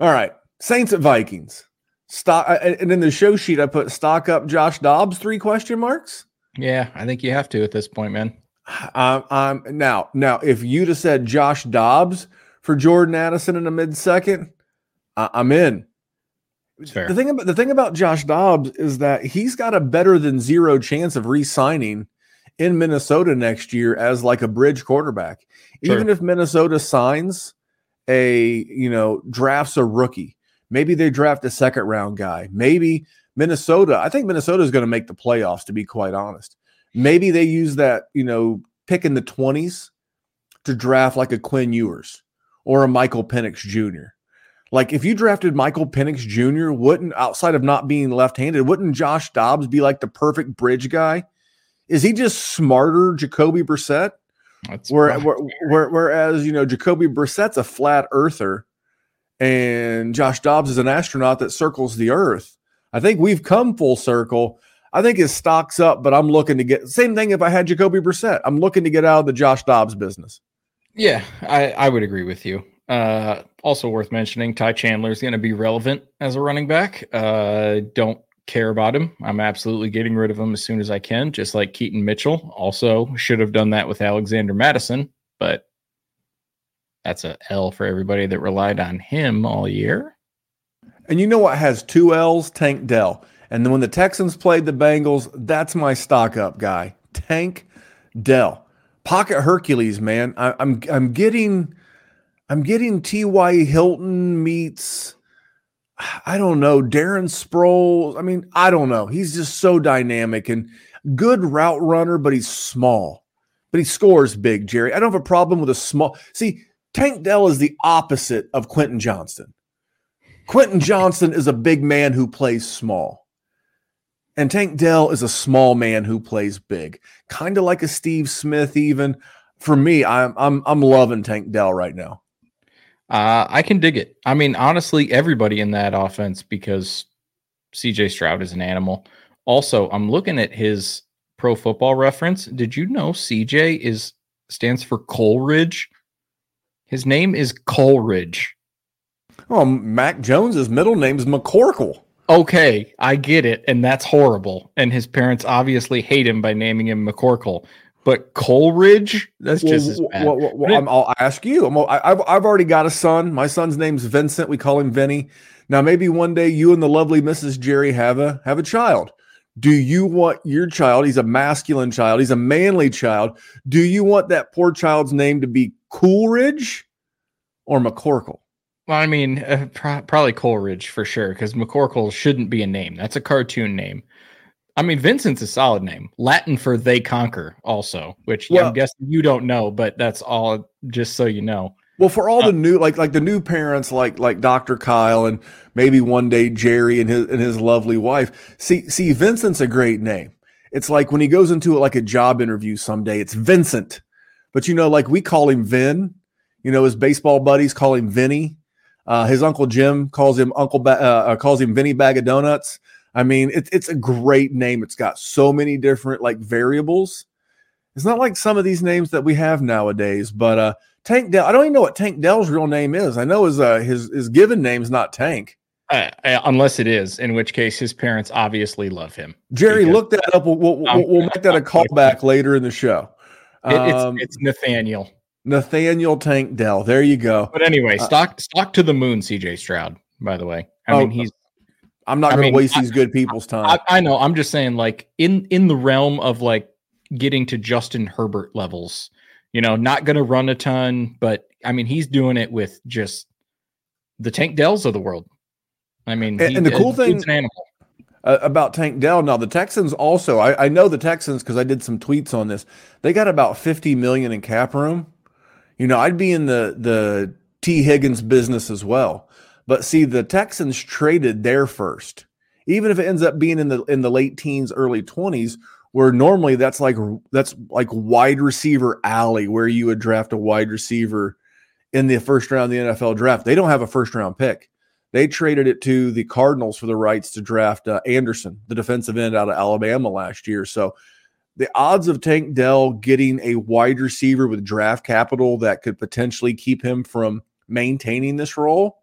All right, Saints at Vikings. Stock, uh, and in the show sheet, I put stock up Josh Dobbs three question marks. yeah, I think you have to at this point, man. [SIGHS] Um, um, now, now, if you'd have said Josh Dobbs for Jordan Addison in a mid second, I- I'm in. Fair. The thing about the thing about Josh Dobbs is that he's got a better than zero chance of re-signing in Minnesota next year as like a bridge quarterback. Sure. Even if Minnesota signs a, you know, drafts a rookie, maybe they draft a second round guy. Maybe Minnesota, I think Minnesota is going to make the playoffs, to be quite honest. Maybe they use that, you know, pick in the 20s to draft like a Quinn Ewers or a Michael Penix Jr. Like if you drafted Michael Penix Jr., wouldn't outside of not being left-handed, wouldn't Josh Dobbs be like the perfect bridge guy? Is he just smarter, Jacoby Brissett? That's Where, where, where, whereas you know Jacoby Brissett's a flat earther, and Josh Dobbs is an astronaut that circles the earth. I think we've come full circle. I think his stock's up, but I'm looking to get same thing. If I had Jacoby Brissett, I'm looking to get out of the Josh Dobbs business. Yeah, I, I would agree with you. Uh, also worth mentioning, Ty Chandler is going to be relevant as a running back. Uh, don't care about him. I'm absolutely getting rid of him as soon as I can, just like Keaton Mitchell. Also, should have done that with Alexander Mattison, but that's a L for everybody that relied on him all year. And you know what has two L's? Tank Dell. And then when the Texans played the Bengals, that's my stock up guy. Tank Dell. Pocket Hercules, man. I, I'm I'm getting I'm getting T.Y. Hilton meets I don't know, Darren Sproles. I mean, I don't know. He's just so dynamic and good route runner, but he's small. But he scores big, Jerry. I don't have a problem with a small. See, Tank Dell is the opposite of Quentin Johnston. Quentin Johnston is a big man who plays small. And Tank Dell is a small man who plays big. Kind of like a Steve Smith, even. For me, I'm I'm I'm loving Tank Dell right now. Uh, I can dig it. I mean, honestly, everybody in that offense because CJ Stroud is an animal. Also, I'm looking at his pro football reference. Did you know CJ is stands for Coleridge? His name is Coleridge. Oh, Mac Jones's middle name is McCorkle. Okay, I get it, and that's horrible. And his parents obviously hate him by naming him McCorkle. But Coleridge, that's just as bad. Well, well, well, I'm, I'll ask you. I'm, I, I've I've already got a son. My son's name's Vincent. We call him Vinny. Now, maybe one day you and the lovely Mrs. Jerry have a have a child. Do you want your child? He's a masculine child. He's a manly child. Do you want that poor child's name to be Coolridge or McCorkle? Well, I mean, uh, pro- probably Coleridge for sure, because McCorkle shouldn't be a name. That's a cartoon name. I mean, Vincent's a solid name. Latin for they conquer, also, which Well- I'm guessing you don't know, but that's all just so you know. Well, for all the new like like the new parents like like Dr. Kyle and maybe one day Jerry and his and his lovely wife. See see Vincent's a great name. It's like when he goes into like a job interview someday, it's Vincent. But you know, like we call him Vin. You know, his baseball buddies call him Vinny. Uh, his uncle Jim calls him Uncle ba- uh, uh, calls him Vinny Bag of Donuts. I mean, it's it's a great name. It's got so many different like variables. It's not like some of these names that we have nowadays, but uh Tank Dell. I don't even know what Tank Dell's real name is. I know his uh, his his given name's not Tank. Uh, uh, unless it is, in which case his parents obviously love him. Jerry, look that up. We'll, we'll, we'll, we'll make that a [LAUGHS] callback later in the show. It- Um, it's, it's Nathaniel. Nathaniel Tank Dell. There you go. But anyway, uh, stock stock to the moon, CJ Stroud. By the way, I Oh, mean he's. I'm not to waste I- these good people's time. I, I know. I'm just saying, like in in the realm of like getting to Justin Herbert levels. You know, not going to run a ton, but I mean, he's doing it with just the Tank Dells of the world. I mean, And- he- and the cool thing- an animal. uh, about Tank Dell. Now the Texans also, I, I know the Texans because I did some tweets on this. They got about 50 million in cap room. You know, I'd be in the the Tee Higgins business as well. But see, the Texans traded their first, even if it ends up being in the in the late teens, early 20s, where normally that's like that's like wide receiver alley where you would draft a wide receiver in the first round of the NFL draft. They don't have a first round pick. They traded it to the Cardinals for the rights to draft uh, Anderson, the defensive end out of Alabama last year. So the odds of Tank Dell getting a wide receiver with draft capital that could potentially keep him from maintaining this role.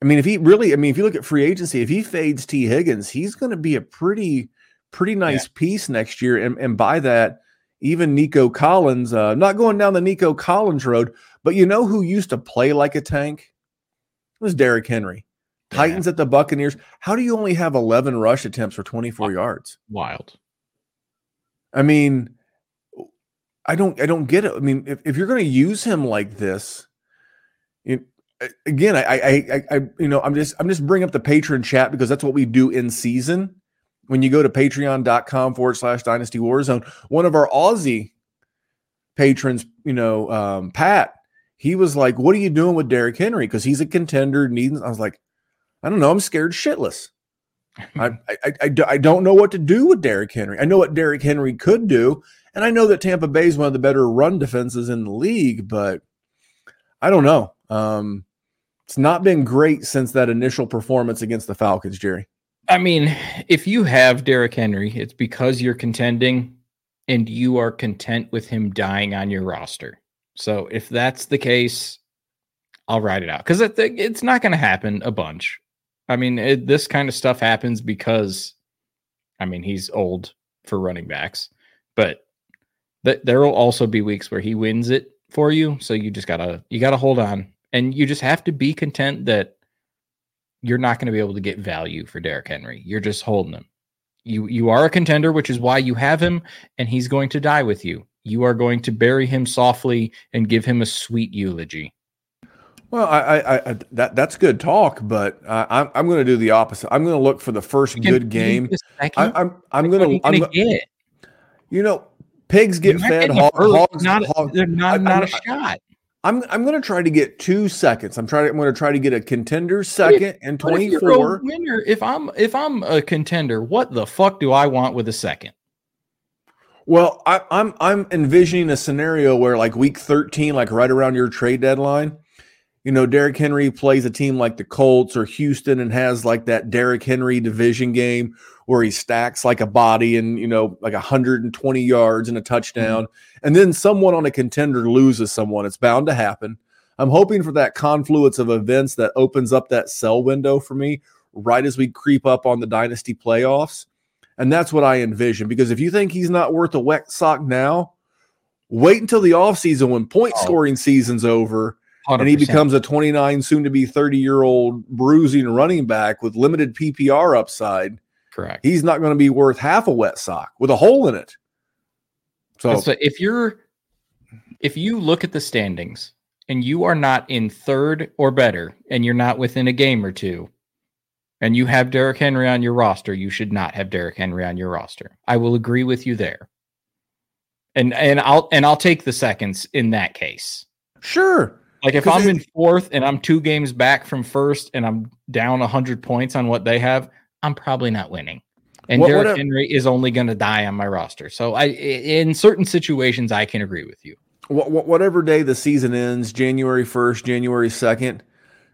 I mean, if he really, I mean, if you look at free agency, if he fades Tee Higgins, he's going to be a pretty, pretty nice piece next year. And, and by that, even Nico Collins, uh, not going down the Nico Collins road, but you know who used to play like a tank? It was Derrick Henry. Titans at the Buccaneers. How do you only have 11 rush attempts for 24 yards? Wild. I mean, I don't I don't get it. I mean, if, if you're going to use him like this, again, I, I I I you know I'm just I'm just bringing up the patron chat because that's what we do in season. When you go to patreon.com forward slash dynasty warzone, one of our Aussie patrons, you know, um, Pat, he was like, What are you doing with Derrick Henry? Because he's a contender. Needs I was like, I don't know, I'm scared shitless. I, [LAUGHS] I, I, I don't know what to do with Derrick Henry. I know what Derrick Henry could do, and I know that Tampa Bay is one of the better run defenses in the league, but I don't know. Um, it's not been great since that initial performance against the Falcons, Jerry. I mean, if you have Derrick Henry, it's because you're contending and you are content with him dying on your roster. So if that's the case, I'll write it out because it, it's not going to happen a bunch. I mean, it, this kind of stuff happens because, I mean, he's old for running backs, but th- there will also be weeks where he wins it for you. So you just gotta you gotta hold on, and you just have to be content that you're not going to be able to get value for Derrick Henry. You're just holding him. You you are a contender, which is why you have him, and he's going to die with you. You are going to bury him softly and give him a sweet eulogy. Well, I, I, I that that's good talk, but uh, I'm I'm going to do the opposite. I'm going to look for the first good game. I, I'm, I'm going to get. You know, pigs get fed. Hog, hogs not hog, they're not not a shot. I'm I'm going to try to get two seconds. I'm trying. I'm going to try to get a contender second if, and 24. If winner, if I'm if I'm a contender, what the fuck do I want with a second? Well, I, I'm I'm envisioning a scenario where like week 13, like right around your trade deadline you know, Derrick Henry plays a team like the Colts or Houston and has like that Derrick Henry division game where he stacks like a body and, you know, like 120 yards and a touchdown. Mm-hmm. And then someone on a contender loses someone. It's bound to happen. I'm hoping for that confluence of events that opens up that sell window for me right as we creep up on the dynasty playoffs. And that's what I envision because if you think he's not worth a wet sock now, wait until the offseason when point oh. scoring season's over 100%. and he becomes a 29, soon to be 30 year old bruising running back with limited PPR upside. Correct. He's not going to be worth half a wet sock with a hole in it. So, so if you're if you look at the standings and you are not in third or better, and you're not within a game or two, and you have Derrick Henry on your roster, you should not have Derrick Henry on your roster. I will agree with you there. And and I'll and I'll take the seconds in that case. Sure. Like if I'm it, in fourth and I'm two games back from first and I'm down 100 points on what they have, I'm probably not winning. And what, Derrick what Henry is only going to die on my roster. So I, in certain situations, I can agree with you. Whatever day the season ends, January 1st, January 2nd,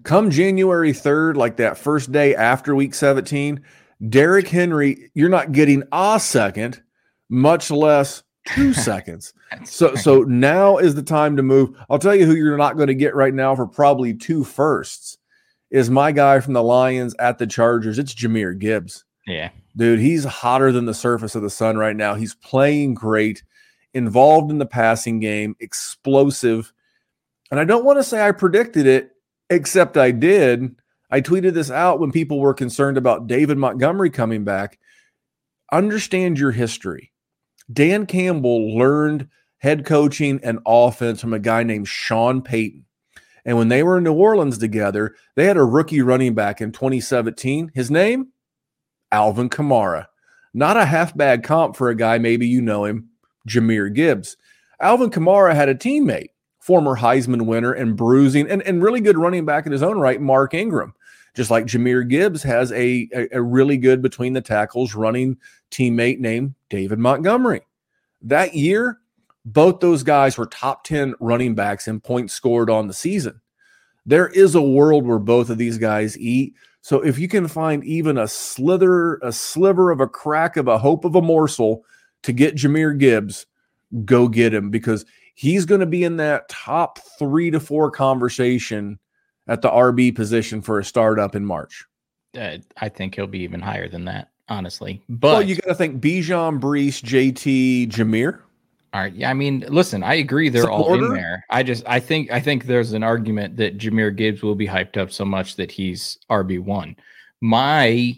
come January 3rd, like that first day after week 17, Derrick Henry, you're not getting a second, much less two [LAUGHS] seconds. so so now is the time to move. I'll tell you who you're not going to get right now for probably two firsts is my guy from the Lions at the Chargers. It's Jahmyr Gibbs. Yeah. Dude, he's hotter than the surface of the sun right now. He's playing great, involved in the passing game, explosive. And I don't want to say I predicted it, except I did. I tweeted this out when people were concerned about David Montgomery coming back. Understand your history. Dan Campbell learned head coaching and offense from a guy named Sean Payton. And when they were in New Orleans together, they had a rookie running back in 2017. His name? Alvin Kamara. Not a half bad comp for a guy, maybe you know him, Jahmyr Gibbs. Alvin Kamara had a teammate, former Heisman winner and bruising and, and really good running back in his own right, Mark Ingram just like Jahmyr Gibbs has a, a, a really good between the tackles running teammate named David Montgomery. That year, both those guys were top 10 running backs in points scored on the season. There is a world where both of these guys eat. So if you can find even a slither, a sliver of a crack of a hope of a morsel to get Jahmyr Gibbs, go get him because he's going to be in that top three to four conversation at the RB position for a startup in March. Uh, I think he'll be even higher than that, honestly. But well, you got to think Bijan, Breece, JT, Jahmyr. All right. Yeah, I mean, listen, I agree they're all in there. I just I think I think there's an argument that Jahmyr Gibbs will be hyped up so much that he's RB one. My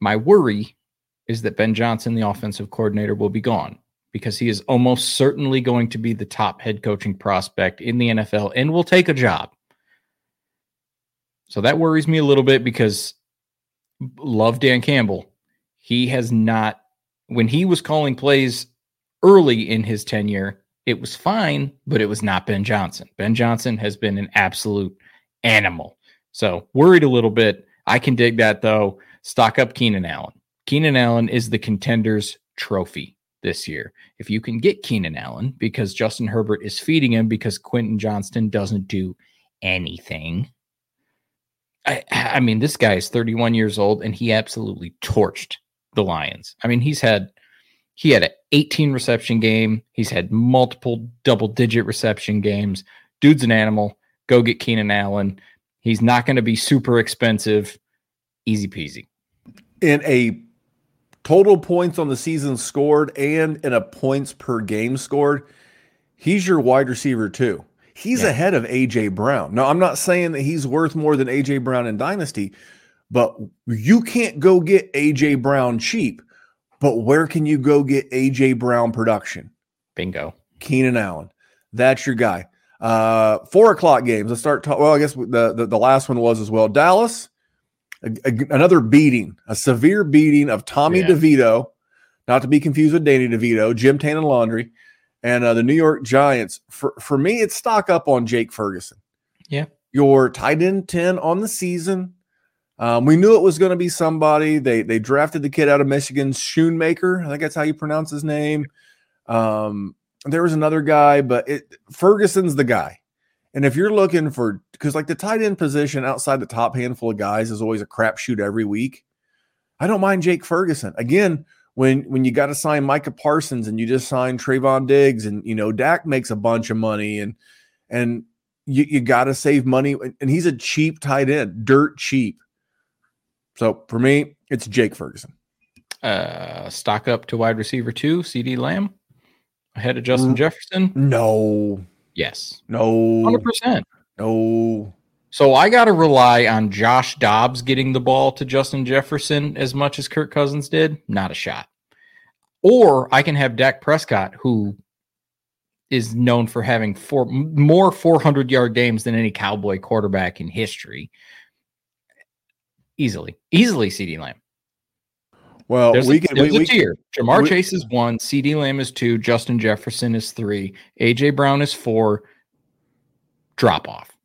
my worry is that Ben Johnson, the offensive coordinator, will be gone because he is almost certainly going to be the top head coaching prospect in the NFL and will take a job. So that worries me a little bit because love Dan Campbell. He has not, when he was calling plays early in his tenure, it was fine, but it was not Ben Johnson. Ben Johnson has been an absolute animal. So worried a little bit. I can dig that though. Stock up Keenan Allen. Keenan Allen is the contenders trophy this year. If you can get Keenan Allen because Justin Herbert is feeding him because Quentin Johnston doesn't do anything. I, I mean, this guy is 31 years old and he absolutely torched the Lions. I mean, he's had he had an 18 reception game. He's had multiple double digit reception games. Dude's an animal. Go get Keenan Allen. He's not going to be super expensive. Easy peasy. In a total points on the season scored and in a points per game scored, he's your wide receiver too. He's yeah. ahead of AJ Brown. Now, I'm not saying that he's worth more than AJ Brown in Dynasty, but you can't go get AJ Brown cheap. But where can you go get AJ Brown production? Bingo. Keenan Allen. That's your guy. Uh, four o'clock games. Let's start. well, I guess the, the, the last one was as well. Dallas, a, a, another beating, a severe beating of Tommy yeah. DeVito, not to be confused with Danny DeVito, Jim Tannen and Laundry, and uh, the New York Giants. For for me, it's stock up on Jake Ferguson. Yeah, your tight end ten on the season. Um, we knew it was going to be somebody. They they drafted the kid out of Michigan, Schoonmaker. I think that's how you pronounce his name. Um, there was another guy, but it, Ferguson's the guy. And if you're looking for, because like the tight end position outside the top handful of guys is always a crapshoot every week. I don't mind Jake Ferguson. Again, when when you got to sign Micah Parsons and you just signed Trevon Diggs and you know Dak makes a bunch of money and and you, you got to save money and he's a cheap tight end, dirt cheap. So for me, it's Jake Ferguson. Uh, stock up to wide receiver two, CeeDee Lamb, ahead of Justin mm, Jefferson. No. Yes. No. Hundred percent. No. So I got to rely on Josh Dobbs getting the ball to Justin Jefferson as much as Kirk Cousins did. Not a shot. Or I can have Dak Prescott, who is known for having four more 400 yard games than any Cowboy quarterback in history easily, easily CeeDee Lamb. Well, there's we a, can. There's we, a tier. Ja'Marr we, Chase is one. CeeDee Lamb is two. Justin Jefferson is three. AJ Brown is four. Drop off.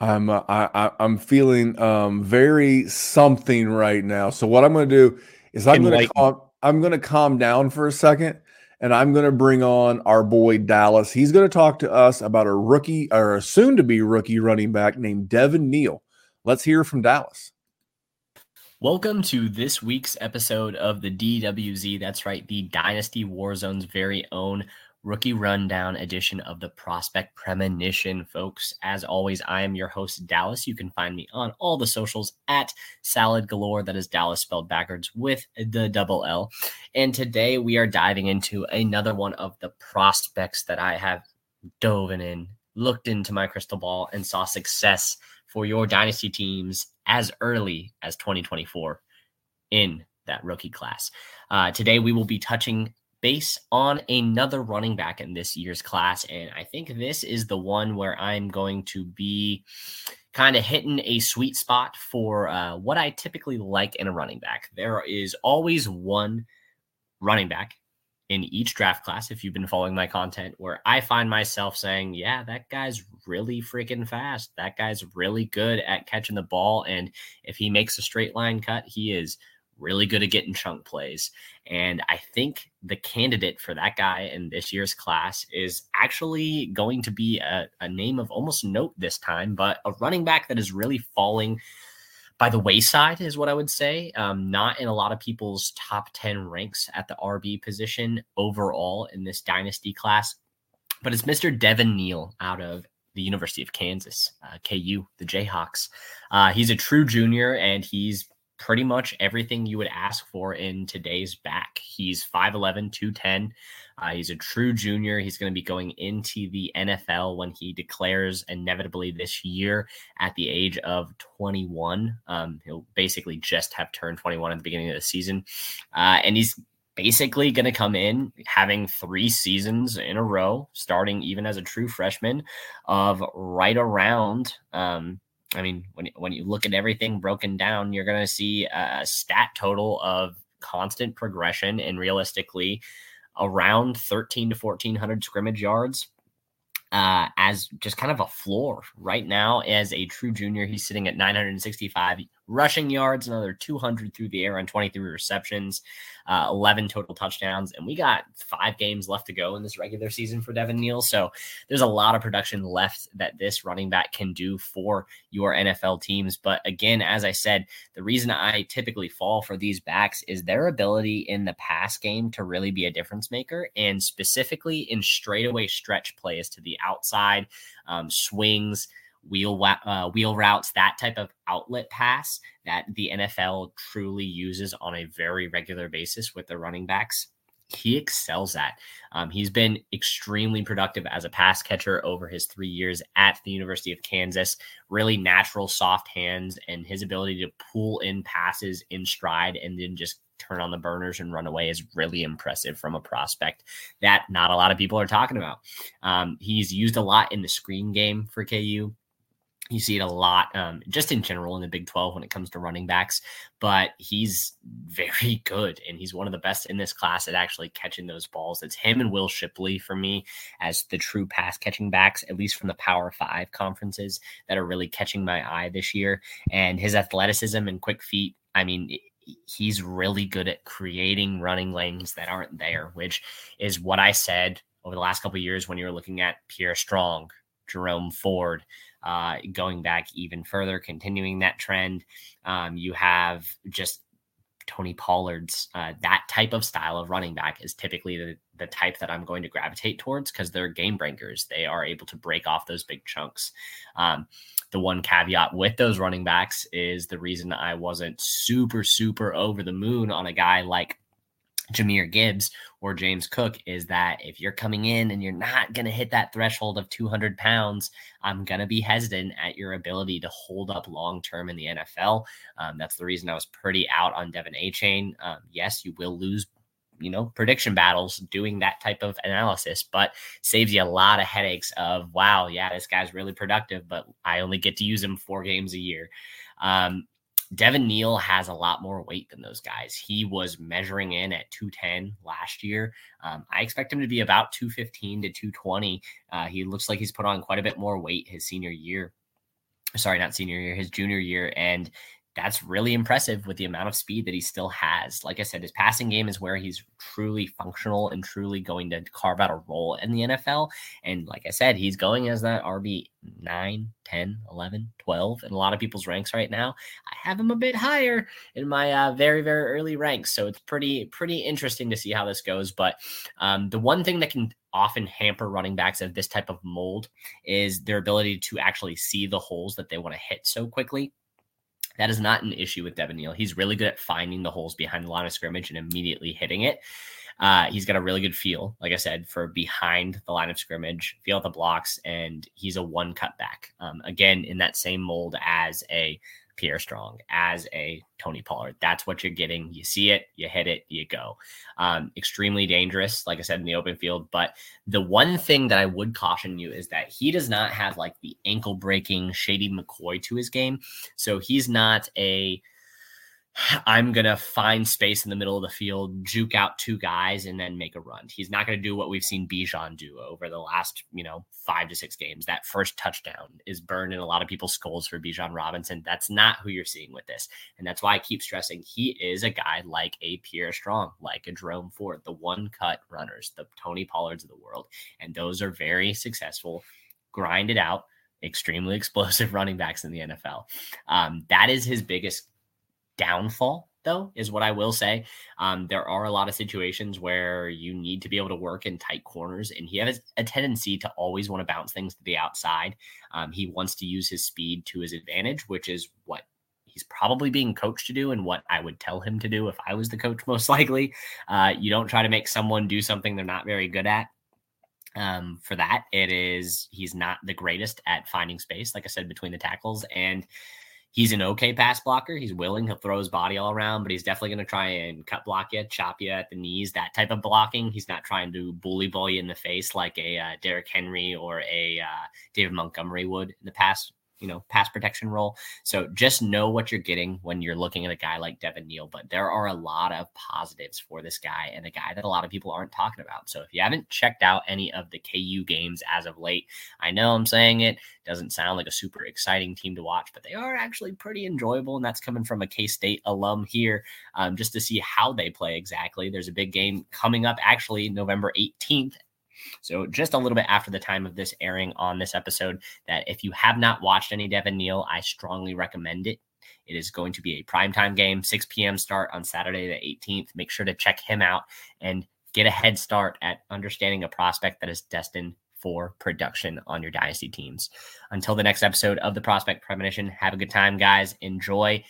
I'm uh, I, I'm feeling um, very something right now. So what I'm going to do is I'm going to calm, I'm going to calm down for a second, and I'm going to bring on our boy Dallas. He's going to talk to us about a rookie or a soon to be rookie running back named Devin Neal. Let's hear from Dallas. Welcome to this week's episode of the DWZ. That's right, the Dynasty Warzone's very own rookie rundown edition of the Prospect Premonition, folks. As always, I am your host, Dallas. You can find me on all the socials at Salad Galore. That is Dallas spelled backwards with the double L. And today we are diving into another one of the prospects that I have dove in, looked into my crystal ball, and saw success for your dynasty teams as early as 2024 in that rookie class. Uh, today, we will be touching base on another running back in this year's class. And I think this is the one where I'm going to be kind of hitting a sweet spot for uh, what I typically like in a running back. There is always one running back in each draft class, if you've been following my content, where I find myself saying, yeah, that guy's really freaking fast. That guy's really good at catching the ball. And if he makes a straight line cut, he is really good at getting chunk plays. And I think the candidate for that guy in this year's class is actually going to be a, a name of almost note this time, but a running back that is really falling by the wayside, is what I would say. Um, not in a lot of people's top 10 ranks at the RB position overall in this dynasty class. But it's Mr. Devin Neal out of the University of Kansas, uh, KU, the Jayhawks. Uh, he's a true junior and he's pretty much everything you would ask for in today's back. He's 5'11, 210. Uh, he's a true junior. He's going to be going into the NFL when he declares inevitably this year at the age of 21. Um, he'll basically just have turned 21 at the beginning of the season. Uh, and he's basically going to come in having three seasons in a row, starting even as a true freshman, of right around. Um, I mean, when when you look at everything broken down, you're going to see a stat total of constant progression and realistically around 13 to 1400 scrimmage yards uh, as just kind of a floor right now as a true junior. He's sitting at 965 rushing yards, another 200 through the air on 23 receptions, uh, 11 total touchdowns. And we got five games left to go in this regular season for Devin Neal. So there's a lot of production left that this running back can do for your NFL teams. But again, as I said, the reason I typically fall for these backs is their ability in the pass game to really be a difference maker and specifically in straightaway stretch plays to the outside, um, swings wheel uh, wheel routes, that type of outlet pass that the NFL truly uses on a very regular basis with the running backs. He excels at. Um, he's been extremely productive as a pass catcher over his three years at the University of Kansas. Really natural, soft hands, and his ability to pull in passes in stride and then just turn on the burners and run away is really impressive from a prospect that not a lot of people are talking about. Um, he's used a lot in the screen game for KU. You see it a lot, um, just in general in the Big 12 when it comes to running backs. But he's very [LAUGHS] good, and he's one of the best in this class at actually catching those balls. It's him and Will Shipley for me as the true pass catching backs, at least from the Power Five conferences, that are really catching my eye this year. And his athleticism and quick feet, I mean, he's really good at creating running lanes that aren't there, which is what I said over the last couple years when you were looking at Pierre Strong, Jerome Ford, uh, going back even further, continuing that trend. Um, you have just Tony Pollard's uh, that type of style of running back is typically the, the type that I'm going to gravitate towards because they're game breakers. They are able to break off those big chunks. Um, the one caveat with those running backs is the reason I wasn't super, super over the moon on a guy like Jahmyr Gibbs or James Cook is that if you're coming in and you're not going to hit that threshold of 200 pounds, I'm going to be hesitant at your ability to hold up long term in the NFL. Um, that's the reason I was pretty out on De'Von Achane. Um, yes, you will lose. You know, prediction battles doing that type of analysis, but saves you a lot of headaches of, wow, yeah, this guy's really productive, but I only get to use him four games a year. Um, Devin Neal has a lot more weight than those guys. He was measuring in at 210 last year. Um, I expect him to be about 215 to 220. Uh, he looks like he's put on quite a bit more weight his senior year. Sorry, not senior year, his junior year. And that's really impressive with the amount of speed that he still has. Like I said, his passing game is where he's truly functional and truly going to carve out a role in the NFL. And like I said, he's going as that RB 9, 10, 11, 12 in a lot of people's ranks right now. I have him a bit higher in my uh, very, very early ranks. So it's pretty, pretty interesting to see how this goes. But um, the one thing that can often hamper running backs of this type of mold is their ability to actually see the holes that they want to hit so quickly. That is not an issue with Devin Neal. He's really good at finding the holes behind the line of scrimmage and immediately hitting it. Uh, he's got a really good feel, like I said, for behind the line of scrimmage, feel the blocks, and he's a one cut back. Um, again, in that same mold as a Pierre Strong as a Tony Pollard. That's what you're getting. You see it, you hit it, you go. Um, extremely dangerous, like I said, in the open field. But the one thing that I would caution you is that he does not have like the ankle breaking Shady McCoy to his game. So he's not a I'm going to find space in the middle of the field, juke out two guys, and then make a run. He's not going to do what we've seen Bijan do over the last, you know, five to six games. That first touchdown is burned in a lot of people's skulls for Bijan Robinson. That's not who you're seeing with this. And that's why I keep stressing he is a guy like a Pierre Strong, like a Jerome Ford, the one cut runners, the Tony Pollards of the world. And those are very successful, grinded out, extremely [LAUGHS] explosive running backs in the NFL. Um, that is his biggest downfall though is what i will say um, there are a lot of situations where you need to be able to work in tight corners and he has a tendency to always want to bounce things to the outside um, he wants to use his speed to his advantage which is what he's probably being coached to do and what I would tell him to do if I was the coach, [LAUGHS] most likely. Uh, you don't try to make someone do something they're not very good at. Um, for that, it is he's not the greatest at finding space, like I said, between the tackles. And he's an okay pass blocker. He's willing. He'll throw his body all around, but he's definitely going to try and cut block you, chop you at the knees, that type of blocking. He's not trying to bully ball you in the face like a uh, Derrick Henry or a uh, David Montgomery would in the past you know pass protection role. So just know what you're getting when you're looking at a guy like Devin Neal. But there are a lot of positives for this guy and a guy that a lot of people aren't talking about. So if you haven't checked out any of the KU games as of late, I know I'm saying it doesn't sound like a super exciting team to watch, but they are actually pretty enjoyable. And that's coming from a K State alum here, um, just to see how they play exactly. There's a big game coming up actually November 18th so just a little bit after the time of this airing on this episode, that if you have not watched any Devin Neal, I strongly recommend it. It is going to be a primetime game, 6 p.m. start on Saturday the 18th. Make sure to check him out and get a head start at understanding a prospect that is destined for production on your dynasty teams. Until the next episode of the Prospect Premonition, have a good time, guys. Enjoy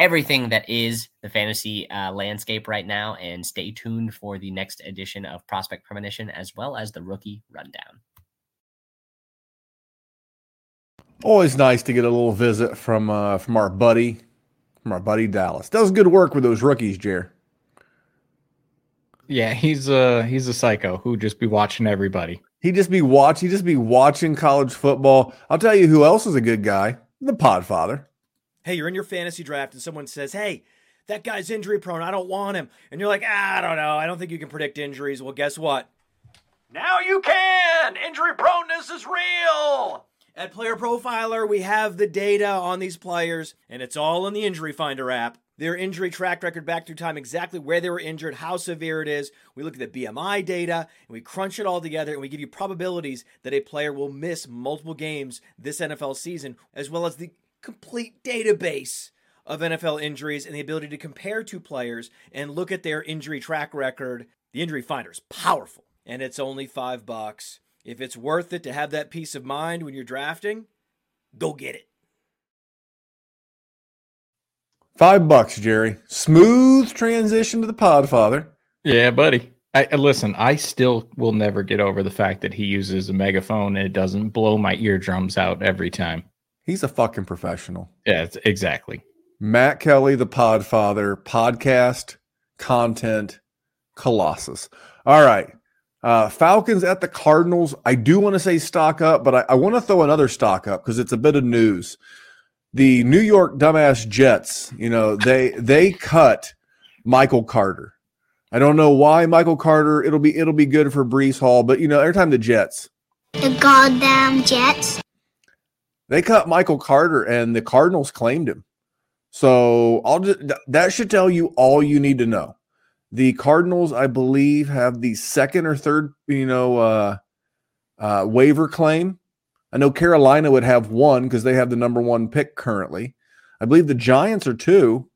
everything that is the fantasy uh, landscape right now. And stay tuned for the next edition of Prospect Premonition as well as the rookie rundown. Always nice to get a little visit from uh, from our buddy, from our buddy Dallas. Does good work with those rookies, Jer. Yeah, he's a he's a psycho who just be watching everybody. He just be watch. He just be watching college football. I'll tell you who else is a good guy. The Podfather. Hey, you're in your fantasy draft and someone says, hey, that guy's injury prone. I don't want him. And you're like, ah, I don't know. I don't think you can predict injuries. Well, guess what? Now you can. Injury proneness is real. At Player Profiler, we have the data on these players, and it's all in the Injury Finder app. Their injury track record back through time, exactly where they were injured, how severe it is. We look at the BMI data, and we crunch it all together, and we give you probabilities that a player will miss multiple games this NFL season, as well as the complete database of NFL injuries and the ability to compare two players and look at their injury track record. The injury finder is powerful, and it's only five bucks. If it's worth it to have that peace of mind when you're drafting, go get it. Five bucks, Jerry. Smooth transition to the Podfather. Yeah, buddy. I, uh, listen, I still will never get over the fact that he uses a megaphone and it doesn't blow my eardrums out every time. He's a fucking professional. Yeah, exactly. Matt Kelly, the Podfather, podcast, content, Colossus. All right. Uh, Falcons at the Cardinals. I do want to say stock up, but I, I want to throw another stock up because it's a bit of news. The New York dumbass Jets, you know, they they cut Michael Carter. I don't know why Michael Carter. It'll be it'll be good for Breece Hall, but you know, every time the Jets, the goddamn Jets. They cut Michael Carter and the Cardinals claimed him. So I'll just that should tell you all you need to know. The Cardinals, I believe, have the second or third, you know, uh, uh, waiver claim. I know Carolina would have one because they have the number one pick currently. I believe the Giants are two.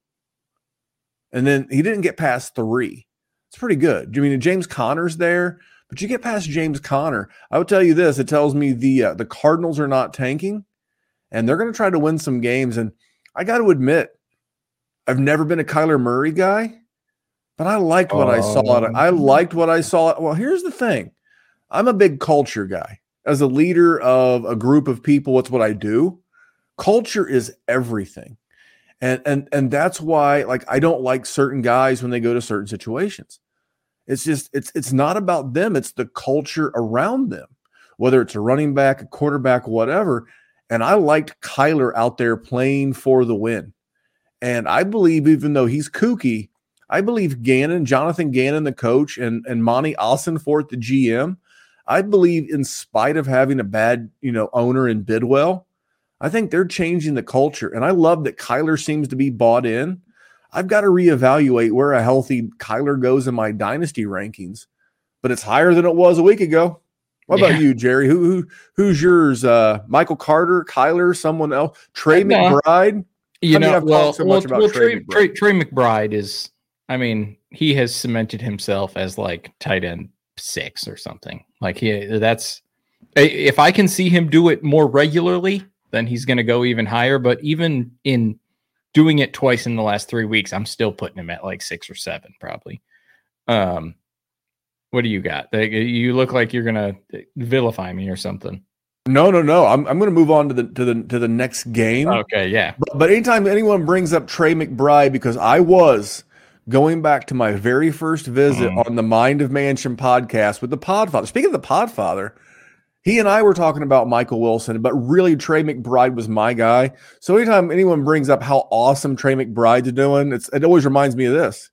And then he didn't get past three. It's pretty good. I mean, James Conner's there, but you get past James Conner. I would tell you this: it tells me the uh, the Cardinals are not tanking and they're going to try to win some games. And I got to admit, I've never been a Kyler Murray guy, but I liked what I saw. I oh. liked what I saw. Well, here's the thing I'm a big culture guy. As a leader of a group of people, what's what I do. Culture is everything. And and and that's why like I don't like certain guys when they go to certain situations. It's just it's it's not about them, it's the culture around them. Whether it's a running back, a quarterback, whatever, and I liked Kyler out there playing for the win. And I believe, even though he's kooky, I believe Gannon, Jonathan Gannon, the coach, and, and Monti Ossenfort, the GM, I believe, in spite of having a bad, you know, owner in Bidwell, I think they're changing the culture. And I love that Kyler seems to be bought in. I've got to reevaluate where a healthy Kyler goes in my dynasty rankings, but it's higher than it was a week ago. What about yeah. you, Jerry? Who, who who's yours? Uh, Michael Carter, Kyler, someone else, Trey McBride. You know, well, so well, well Trey, McBride. Trey, Trey McBride is. I mean, he has cemented himself as like tight end six or something. Like he, that's if I can see him do it more regularly, then he's going to go even higher. But even in doing it twice in the last three weeks, I'm still putting him at like six or seven, probably. Um, what do you got? You look like you're gonna vilify me or something. No, no, no. I'm I'm going to move on to the to the to the next game. Okay, yeah. But, but anytime anyone brings up Trey McBride, because I was going back to my very first visit Mhm. on the Mind of Mansion podcast with the Podfather. Speaking of the Podfather, he and I were talking about Michael Wilson, but really Trey McBride was my guy. So anytime anyone brings up how awesome Trey McBride's doing, it's it always reminds me of this.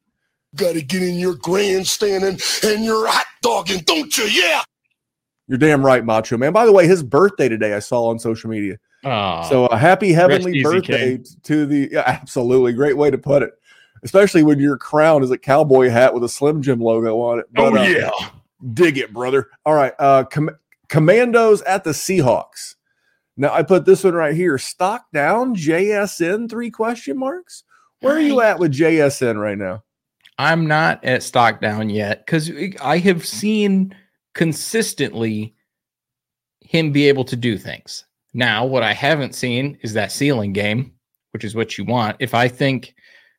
Got to get in your grandstanding and your hot dogging, don't you? Yeah. You're damn right, Macho Man. By the way, his birthday today I saw on social media. Oh, So a happy heavenly easy, birthday King. to the yeah, absolutely great way to put it. Especially when your crown is a cowboy hat with a Slim Jim logo on it. Oh, But, uh, yeah. dig it, brother. All right, uh, com- Commanders at the Seahawks. Now I put this one right here. Stock down JSN three question marks. Where are you at with JSN right now? I'm not at stock down yet because I have seen consistently him be able to do things. Now, what I haven't seen is that ceiling game, which is what you want. If I think,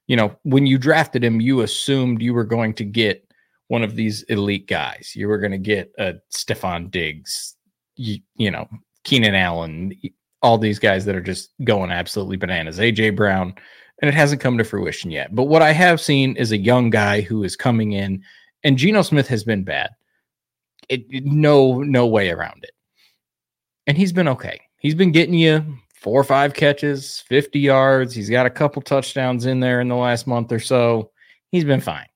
you know, when you drafted him, you assumed you were going to get one of these elite guys. You were going to get a Stefon Diggs, you, you know, Keenan Allen, all these guys that are just going absolutely bananas. AJ Brown, and it hasn't come to fruition yet. But what I have seen is a young guy who is coming in, and Geno Smith has been bad. It, it- no no way around it. And he's been okay. He's been getting you four or five catches, 50 yards. He's got a couple touchdowns in there in the last month or so. He's been fine.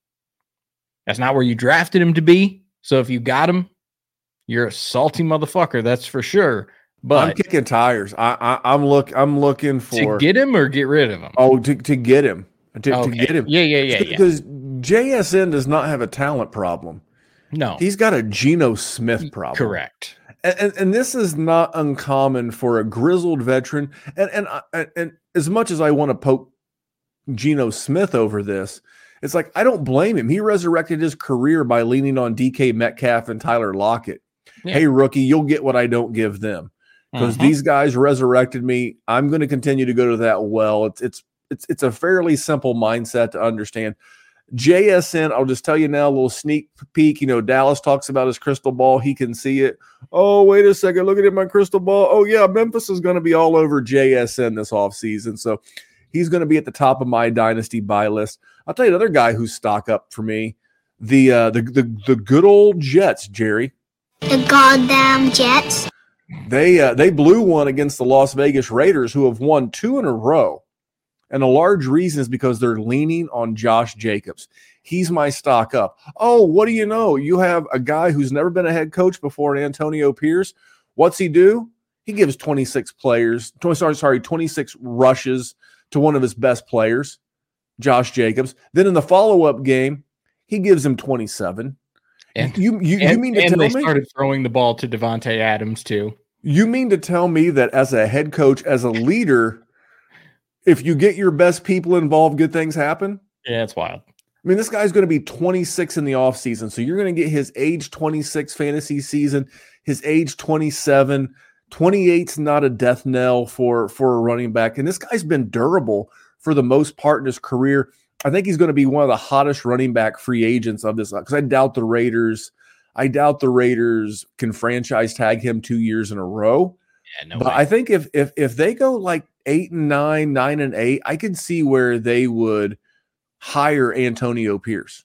That's not where you drafted him to be. So if you got him, you're a salty motherfucker, that's for sure. I'm kicking tires. I, I I'm look I'm looking for to get him or get rid of him? oh to, to get him to, to get him Yeah, yeah, yeah, yeah. because JSN does not have a talent problem. No. He's got a Geno Smith problem. Correct. and, and, and this is not uncommon for a grizzled veteran. And and uh, and, and as much as I want to poke Geno Smith over this, it's like I don't blame him. He resurrected his career by leaning on DK Metcalf and Tyler Lockett. Yeah. Hey, rookie, you'll get what I don't give them because Mhm. these guys resurrected me. I'm going to continue to go to that well. It's it's it's it's a fairly simple mindset to understand. JSN, I'll just tell you now, a little sneak peek. You know, Dallas talks about his crystal ball. He can see it. Oh, wait a second. Look at it, my crystal ball. Oh, yeah, Memphis is going to be all over JSN this offseason. So he's going to be at the top of my dynasty buy list. I'll tell you another guy who's stock up for me. The uh the the, the good old Jets, Jerry. The goddamn Jets. They uh, they blew one against the Las Vegas Raiders, who have won two in a row, and a large reason is because they're leaning on Josh Jacobs. He's my stock up. Oh, what do you know? You have a guy who's never been a head coach before, Antonio Pierce. What's he do? He gives 26 players, 20, sorry, sorry, 26 rushes to one of his best players, Josh Jacobs. Then in the follow up game, he gives him 27. And- you you, you mean to and tell they me? started throwing the ball to Davante Adams too. You mean to tell me that as a head coach, as a leader, if you get your best people involved, good things happen? Yeah, it's wild. I mean, this guy's going to be 26 in the offseason. So you're going to get his age 26 fantasy season, his age 27. 28's not a death knell for for a running back. And this guy's been durable for the most part in his career. I think he's going to be one of the hottest running back free agents of this because I doubt the Raiders. I doubt the Raiders can franchise tag him two years in a row. Yeah, no But way. I think if if if they go like eight and nine, nine and eight, I can see where they would hire Antonio Pierce.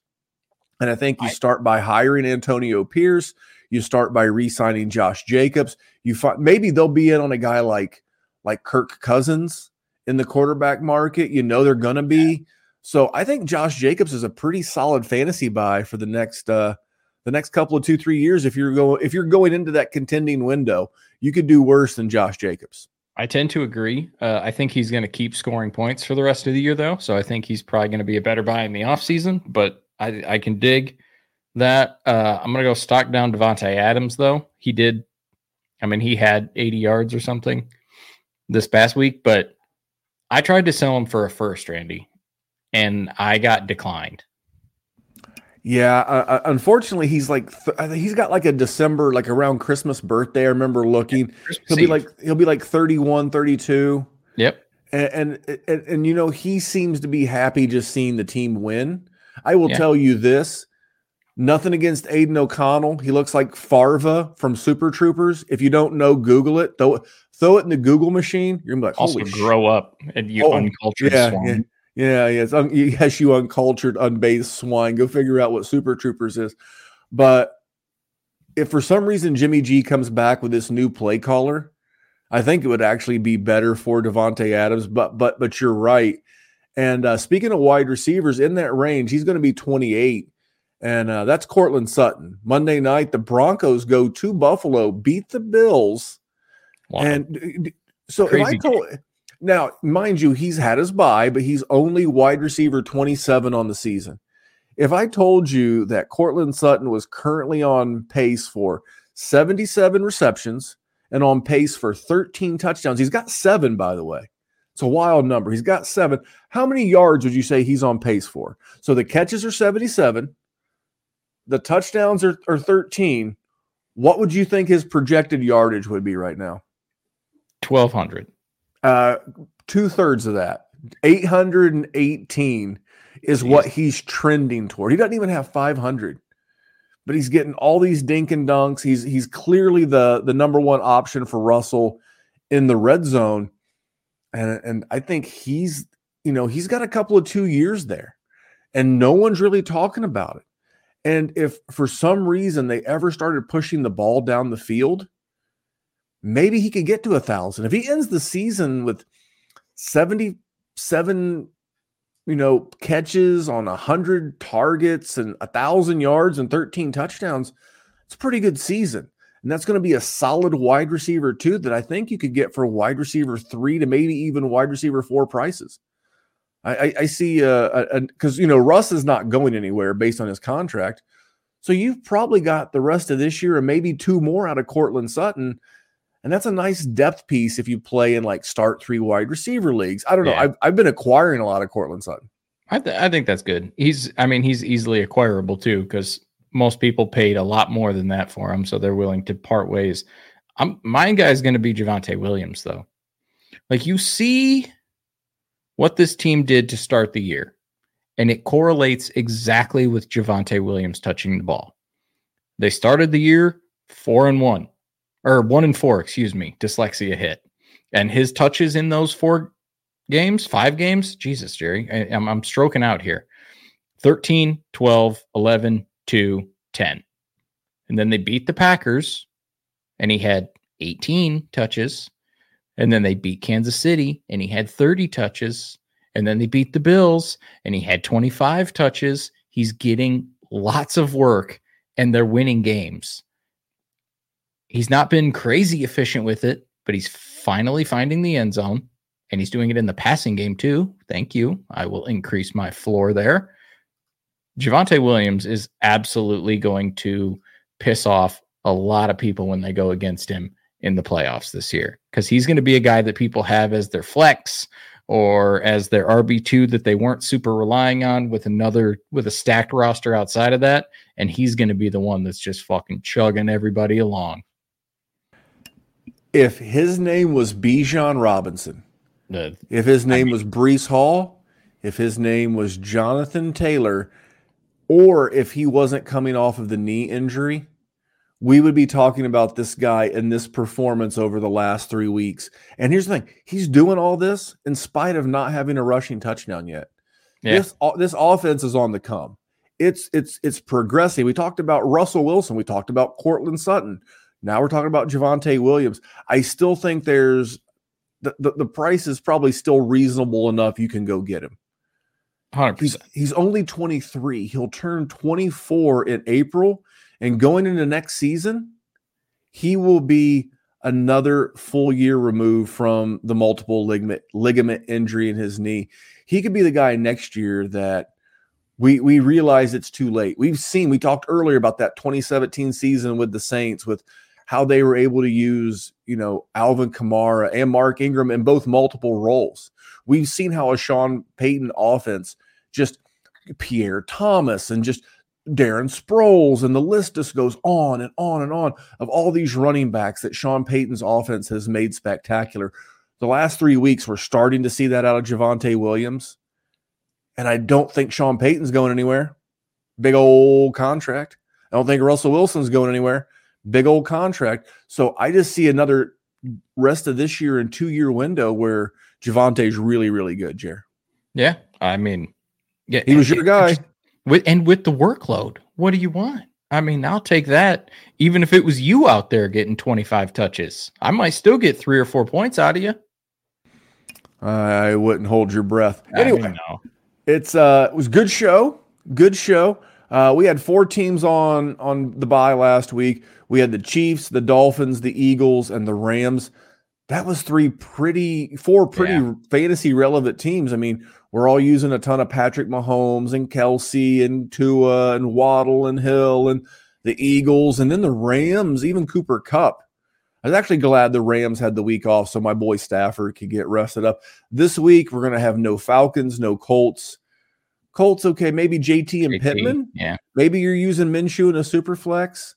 And I think you start by hiring Antonio Pierce. You start by re-signing Josh Jacobs. You find maybe they'll be in on a guy like like Kirk Cousins in the quarterback market. You know they're gonna be. So I think Josh Jacobs is a pretty solid fantasy buy for the next uh the next couple of two three years. If you're going if you're going into that contending window, you could do worse than Josh Jacobs. I tend to agree. Uh, I think he's going to keep scoring points for the rest of the year, though. So I think he's probably going to be a better buy in the offseason, but I, I can dig that. Uh, I'm going to go stock down Davante Adams, though. He did, I mean, he had 80 yards or something this past week, but I tried to sell him for a first, Randy, and I got declined. Yeah, uh, uh, unfortunately, he's like th- he's got like a December, like around Christmas birthday. I remember looking. He'll be like he'll be like 31, 32. Yep. and, and and and you know he seems to be happy just seeing the team win. I will Yeah. tell you this: nothing against Aidan O'Connell. He looks like Farva from Super Troopers. If you don't know, Google it. Throw it, throw it in the Google machine. You're gonna be like, Also, grow up and you Oh, uncultured yeah, swine. Yeah, yes. Um, [LAUGHS] yes, you uncultured, unbathed swine. Go figure out what Super Troopers is. But if for some reason Jimmy G comes back with this new play caller, I think it would actually be better for Davante Adams. But but but you're right. And uh, speaking of wide receivers in that range, he's going to be 28, and uh, that's Courtland Sutton. Monday night, the Broncos go to Buffalo, beat the Bills, Wow. and so if I Crazy told now, mind you, he's had his bye, but he's only wide receiver 27 on the season. If I told you that Courtland Sutton was currently on pace for 77 receptions and on pace for 13 touchdowns, he's got seven, by the way. It's a wild number. He's got seven. How many yards would you say he's on pace for? So the catches are 77, the touchdowns are, are 13. What would you think his projected yardage would be right now? 1200. Uh, two thirds of that, 818 is what he's trending toward. He doesn't even have 500, but he's getting all these dink and dunks. He's he's clearly the the number one option for Russell in the red zone, and and I think he's you know he's got a couple of two years there, and no one's really talking about it. And if for some reason they ever started pushing the ball down the field, maybe he could get to a thousand. If he ends the season with 77, you know, catches on a hundred targets and a thousand yards and 13 touchdowns, it's a pretty good season. And that's going to be a solid wide receiver, too, that I think you could get for wide receiver three to maybe even wide receiver four prices. I, I, I see uh because you know Russ is not going anywhere based on his contract. So you've probably got the rest of this year and maybe two more out of Courtland Sutton. And that's a nice depth piece if you play in like start three wide receiver leagues. I don't know. I've, I've been acquiring a lot of Courtland Sutton. I, th- I think that's good. He's, I mean, he's easily acquirable too, because most people paid a lot more than that for him, so they're willing to part ways. I'm my guy is going to be Javonte Williams, though. Like you see what this team did to start the year, and it correlates exactly with Javonte Williams touching the ball. They started the year four and one, or one and four, excuse me, dyslexia hit, and his touches in those four games, five games, Jesus, Jerry, I, I'm, I'm stroking out here. 13, 12, 11, 2, 10. And then they beat the Packers and he had 18 touches. And then they beat Kansas City and he had 30 touches. And then they beat the Bills and he had 25 touches. He's getting lots of work and they're winning games. He's not been crazy efficient with it, but he's finally finding the end zone and he's doing it in the passing game too. Thank you. I will increase my floor there. Javonte Williams is absolutely going to piss off a lot of people when they go against him in the playoffs this year because he's going to be a guy that people have as their flex or as their RB2 that they weren't super relying on with another with a stacked roster outside of that and he's going to be the one that's just fucking chugging everybody along. If his name was Bijan Robinson, if his name was Breece Hall, if his name was Jonathan Taylor, or if he wasn't coming off of the knee injury, we would be talking about this guy and this performance over the last three weeks. And here's the thing he's doing all this in spite of not having a rushing touchdown yet. Yeah. This, this offense is on the come. It's it's it's progressing. We talked about Russell Wilson. We talked about Courtland Sutton. Now we're talking about Javonte Williams. I still think there's the, the, the price is probably still reasonable enough. You can go get him. 100%. He's he's only 23. He'll turn 24 in April. And going into next season, he will be another full year removed from the multiple ligament ligament injury in his knee. He could be the guy next year that we we realize it's too late. We've seen we talked earlier about that 2017 season with the Saints with how they were able to use, you know, Alvin Kamara and Mark Ingram in both multiple roles. We've seen how a Sean Payton offense just Pierre Thomas and just Darren Sproles, and the list just goes on and on and on of all these running backs that Sean Payton's offense has made spectacular The last three weeks, we're starting to see that out of Javonte Williams. And I don't think Sean Payton's going anywhere. Big old contract. I don't think Russell Wilson's going anywhere. Big old contract. So I just see another rest of this year and two year window where Javonte's really, really good, Jer. Yeah. I mean, yeah, he was your guy. With and with the workload, what do you want? I mean, I'll take that. Even if it was you out there getting 25 touches, I might still get three or four points out of you. I wouldn't hold your breath. Anyway, it's uh, it was good show. Good show. Uh, we had four teams on on the bye last week. We had the Chiefs, the Dolphins, the Eagles, and the Rams. That was three pretty, four pretty yeah. fantasy relevant teams. I mean, we're all using a ton of Patrick Mahomes and Kelce and Tua and Waddle and Hill and the Eagles and then the Rams, even Cooper Kupp. I was actually glad the Rams had the week off so my boy Stafford could get rested up. This week, we're going to have no Falcons, no Colts. Colts, okay, maybe JT and JT, Pittman. Yeah. Maybe you're using Minshew in a super flex.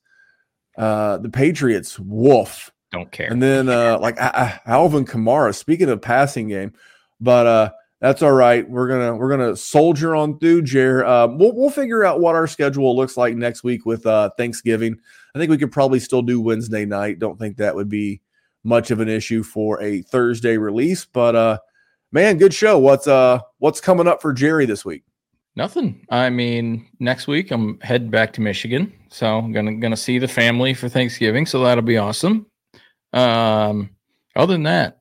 Uh, the Patriots, woof. Don't care. And then uh, like uh, Alvin Kamara, speaking of passing game, but uh, that's all right. We're gonna we're gonna soldier on through, Jer. Uh, we'll we'll figure out what our schedule looks like next week with uh, Thanksgiving. I think we could probably still do Wednesday night. Don't think that would be much of an issue for a Thursday release. But uh, man, good show. What's uh what's coming up for Jerry this week? Nothing. I mean, next week I'm heading back to Michigan, so I'm gonna gonna see the family for Thanksgiving. So that'll be awesome. Um, other than that,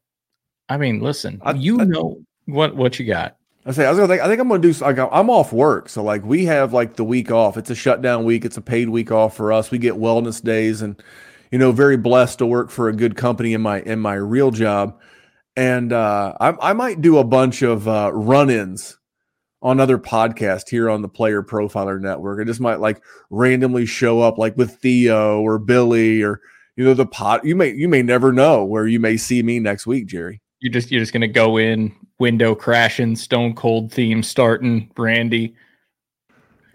I mean, listen, I, you I, know what what you got? I say I was gonna think I think I'm gonna do like I'm off work, so like we have like the week off. It's a shutdown week. It's a paid week off for us. We get wellness days, and you know, very blessed to work for a good company in my in my real job. And uh, I, I might do a bunch of uh, run-ins on other podcasts here on the Player Profiler Network. I just might like randomly show up like with Theo or Billy or you know the pot. You may you may never know where you may see me next week, Jerry. You just you're just gonna go in, window crashing, Stone Cold theme starting, Brandy.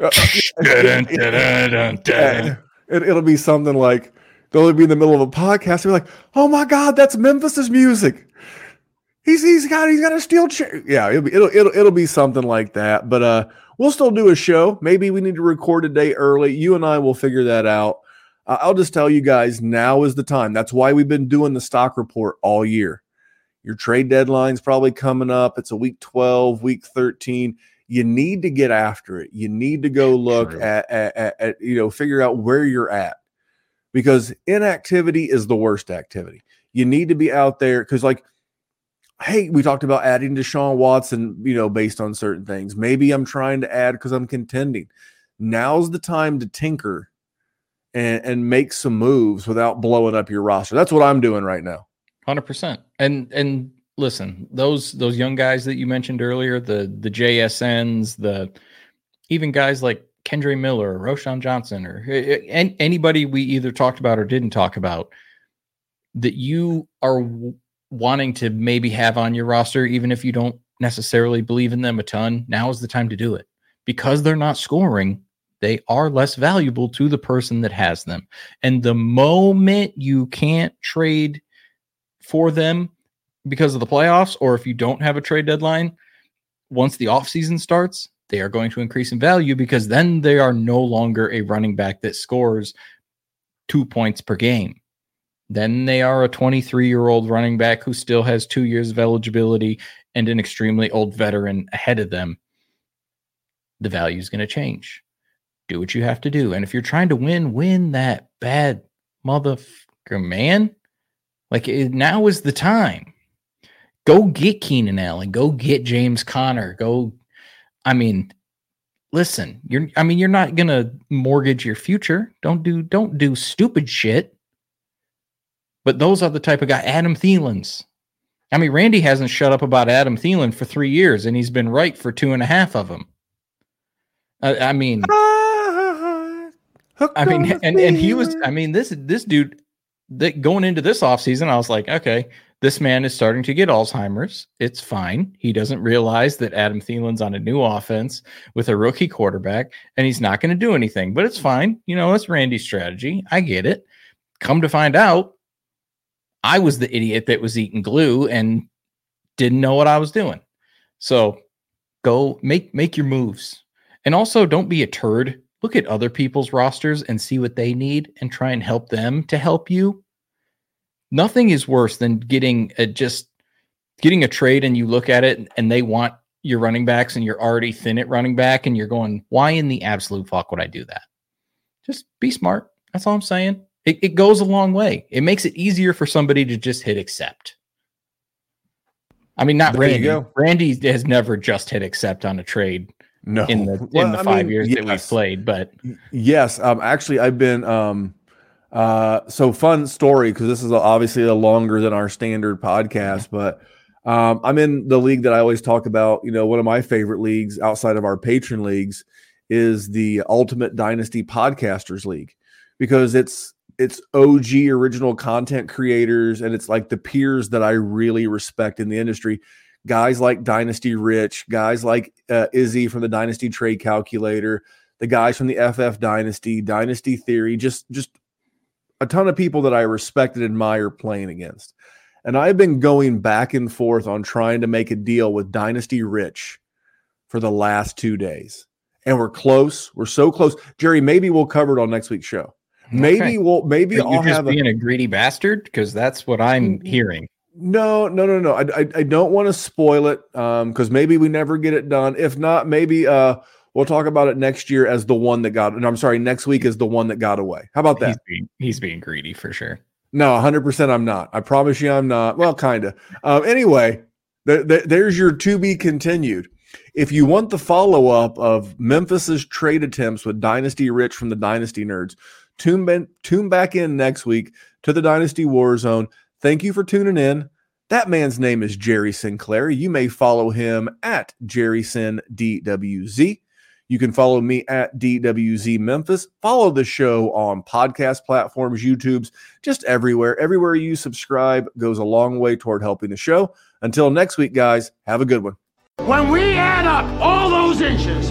Uh, [LAUGHS] it, will be something like they'll be in the middle of a podcast. They're like, "Oh my god, that's Memphis's music." He's he's got he's got a steel chair. Yeah, it'll be it'll it'll it'll be something like that. But uh, we'll still do a show. Maybe we need to record a day early. You and I will figure that out. Uh, I'll just tell you guys now is the time. That's why we've been doing the stock report all year. Your trade deadline's probably coming up. It's a week 12, week 13. You need to get after it. You need to go look at, at, at, at, you know, figure out where you're at because inactivity is the worst activity. You need to be out there because, like, hey, we talked about adding Deshaun Watson, you know, based on certain things. Maybe I'm trying to add because I'm contending. Now's the time to tinker and, and make some moves without blowing up your roster. That's what I'm doing right now. Hundred percent. And and listen, those those young guys that you mentioned earlier, the the JSNs, the even guys like Kendre Miller, or Roschon Johnson, or eh, eh, and anybody we either talked about or didn't talk about that you are wanting to maybe have on your roster, even if you don't necessarily believe in them a ton. Now is the time to do it because they're not scoring. They are less valuable to the person that has them. And the moment you can't trade for them because of the playoffs, or if you don't have a trade deadline, once the offseason starts, they are going to increase in value because then they are no longer a running back that scores two points per game. Then they are a 23 year old running back who still has two years of eligibility and an extremely old veteran ahead of them. The value is going to change. Do what you have to do. And if you're trying to win, win that bad motherfucker, man. Like it, now is the time. Go get Keenan Allen. Go get James Conner. Go. I mean, listen. You're. I mean, you're not gonna mortgage your future. Don't do. Don't do stupid shit. But those are the type of guy. Adam Thielen's. I mean, Randy hasn't shut up about Adam Thielen for three years, and he's been right for two and a half of them. I, I mean, [LAUGHS] I mean, and, and he was. I mean, this this dude that going into this offseason, I was like, okay, this man is starting to get Alzheimer's. It's fine. He doesn't realize that Adam Thielen's on a new offense with a rookie quarterback and he's not going to do anything, but it's fine. You know, it's Randy's strategy. I get it. Come to find out, I was the idiot that was eating glue and didn't know what I was doing. So go make make your moves. And also don't be a turd. Look at other people's rosters and see what they need and try and help them to help you. Nothing is worse than getting a just getting a trade and you look at it and they want your running backs and you're already thin at running back and you're going, why in the absolute fuck would I do that? Just be smart. That's all I'm saying. It, it goes a long way. It makes it easier for somebody to just hit accept. I mean, not There you Randy. go. Randy has never just hit accept on a trade No. in the in Well, the I five mean, years that we've played. But Yes, um, actually, I've been um, uh, so fun story because this is obviously a longer than our standard podcast, but um, I'm in the league that I always talk about. You know, one of my favorite leagues outside of our patron leagues is the Ultimate Dynasty Podcasters League because it's it's OG original content creators and it's like the peers that I really respect in the industry. Guys like Dynasty Rich, guys like uh, Izzy from the Dynasty Trade Calculator, the guys from the FF Dynasty, Dynasty Theory, just just a ton of people that I respect and admire playing against. And I've been going back and forth on trying to make a deal with Dynasty Rich for the last two days. And we're close. We're so close. Jerry, maybe we'll cover it on next week's show. Maybe Okay. we'll maybe you're I'll just have a, being a greedy bastard because that's what I'm hearing. no, no, no, no. I, I, I don't want to spoil it um because maybe we never get it done. If not, maybe uh we'll talk about it next year as the one that got. And I'm sorry, next week is the one that got away. How about that? He's being he's being greedy for sure. No, 100% I'm not. I promise you I'm not. Well, kind of. Um, anyway, th- th- there's your to be continued. If you want the follow up of Memphis's trade attempts with Dynasty Rich from the Dynasty Nerds, tune, tune back in next week to the Dynasty Warzone. Thank you for tuning in. That man's name is Jerry Sinclair. You may follow him at JerrySinDWZ. You can follow me at DWZ Memphis. Follow the show on podcast platforms, YouTube's, just everywhere. Everywhere you subscribe goes a long way toward helping the show. Until next week, guys, have a good one. When we add up all those inches,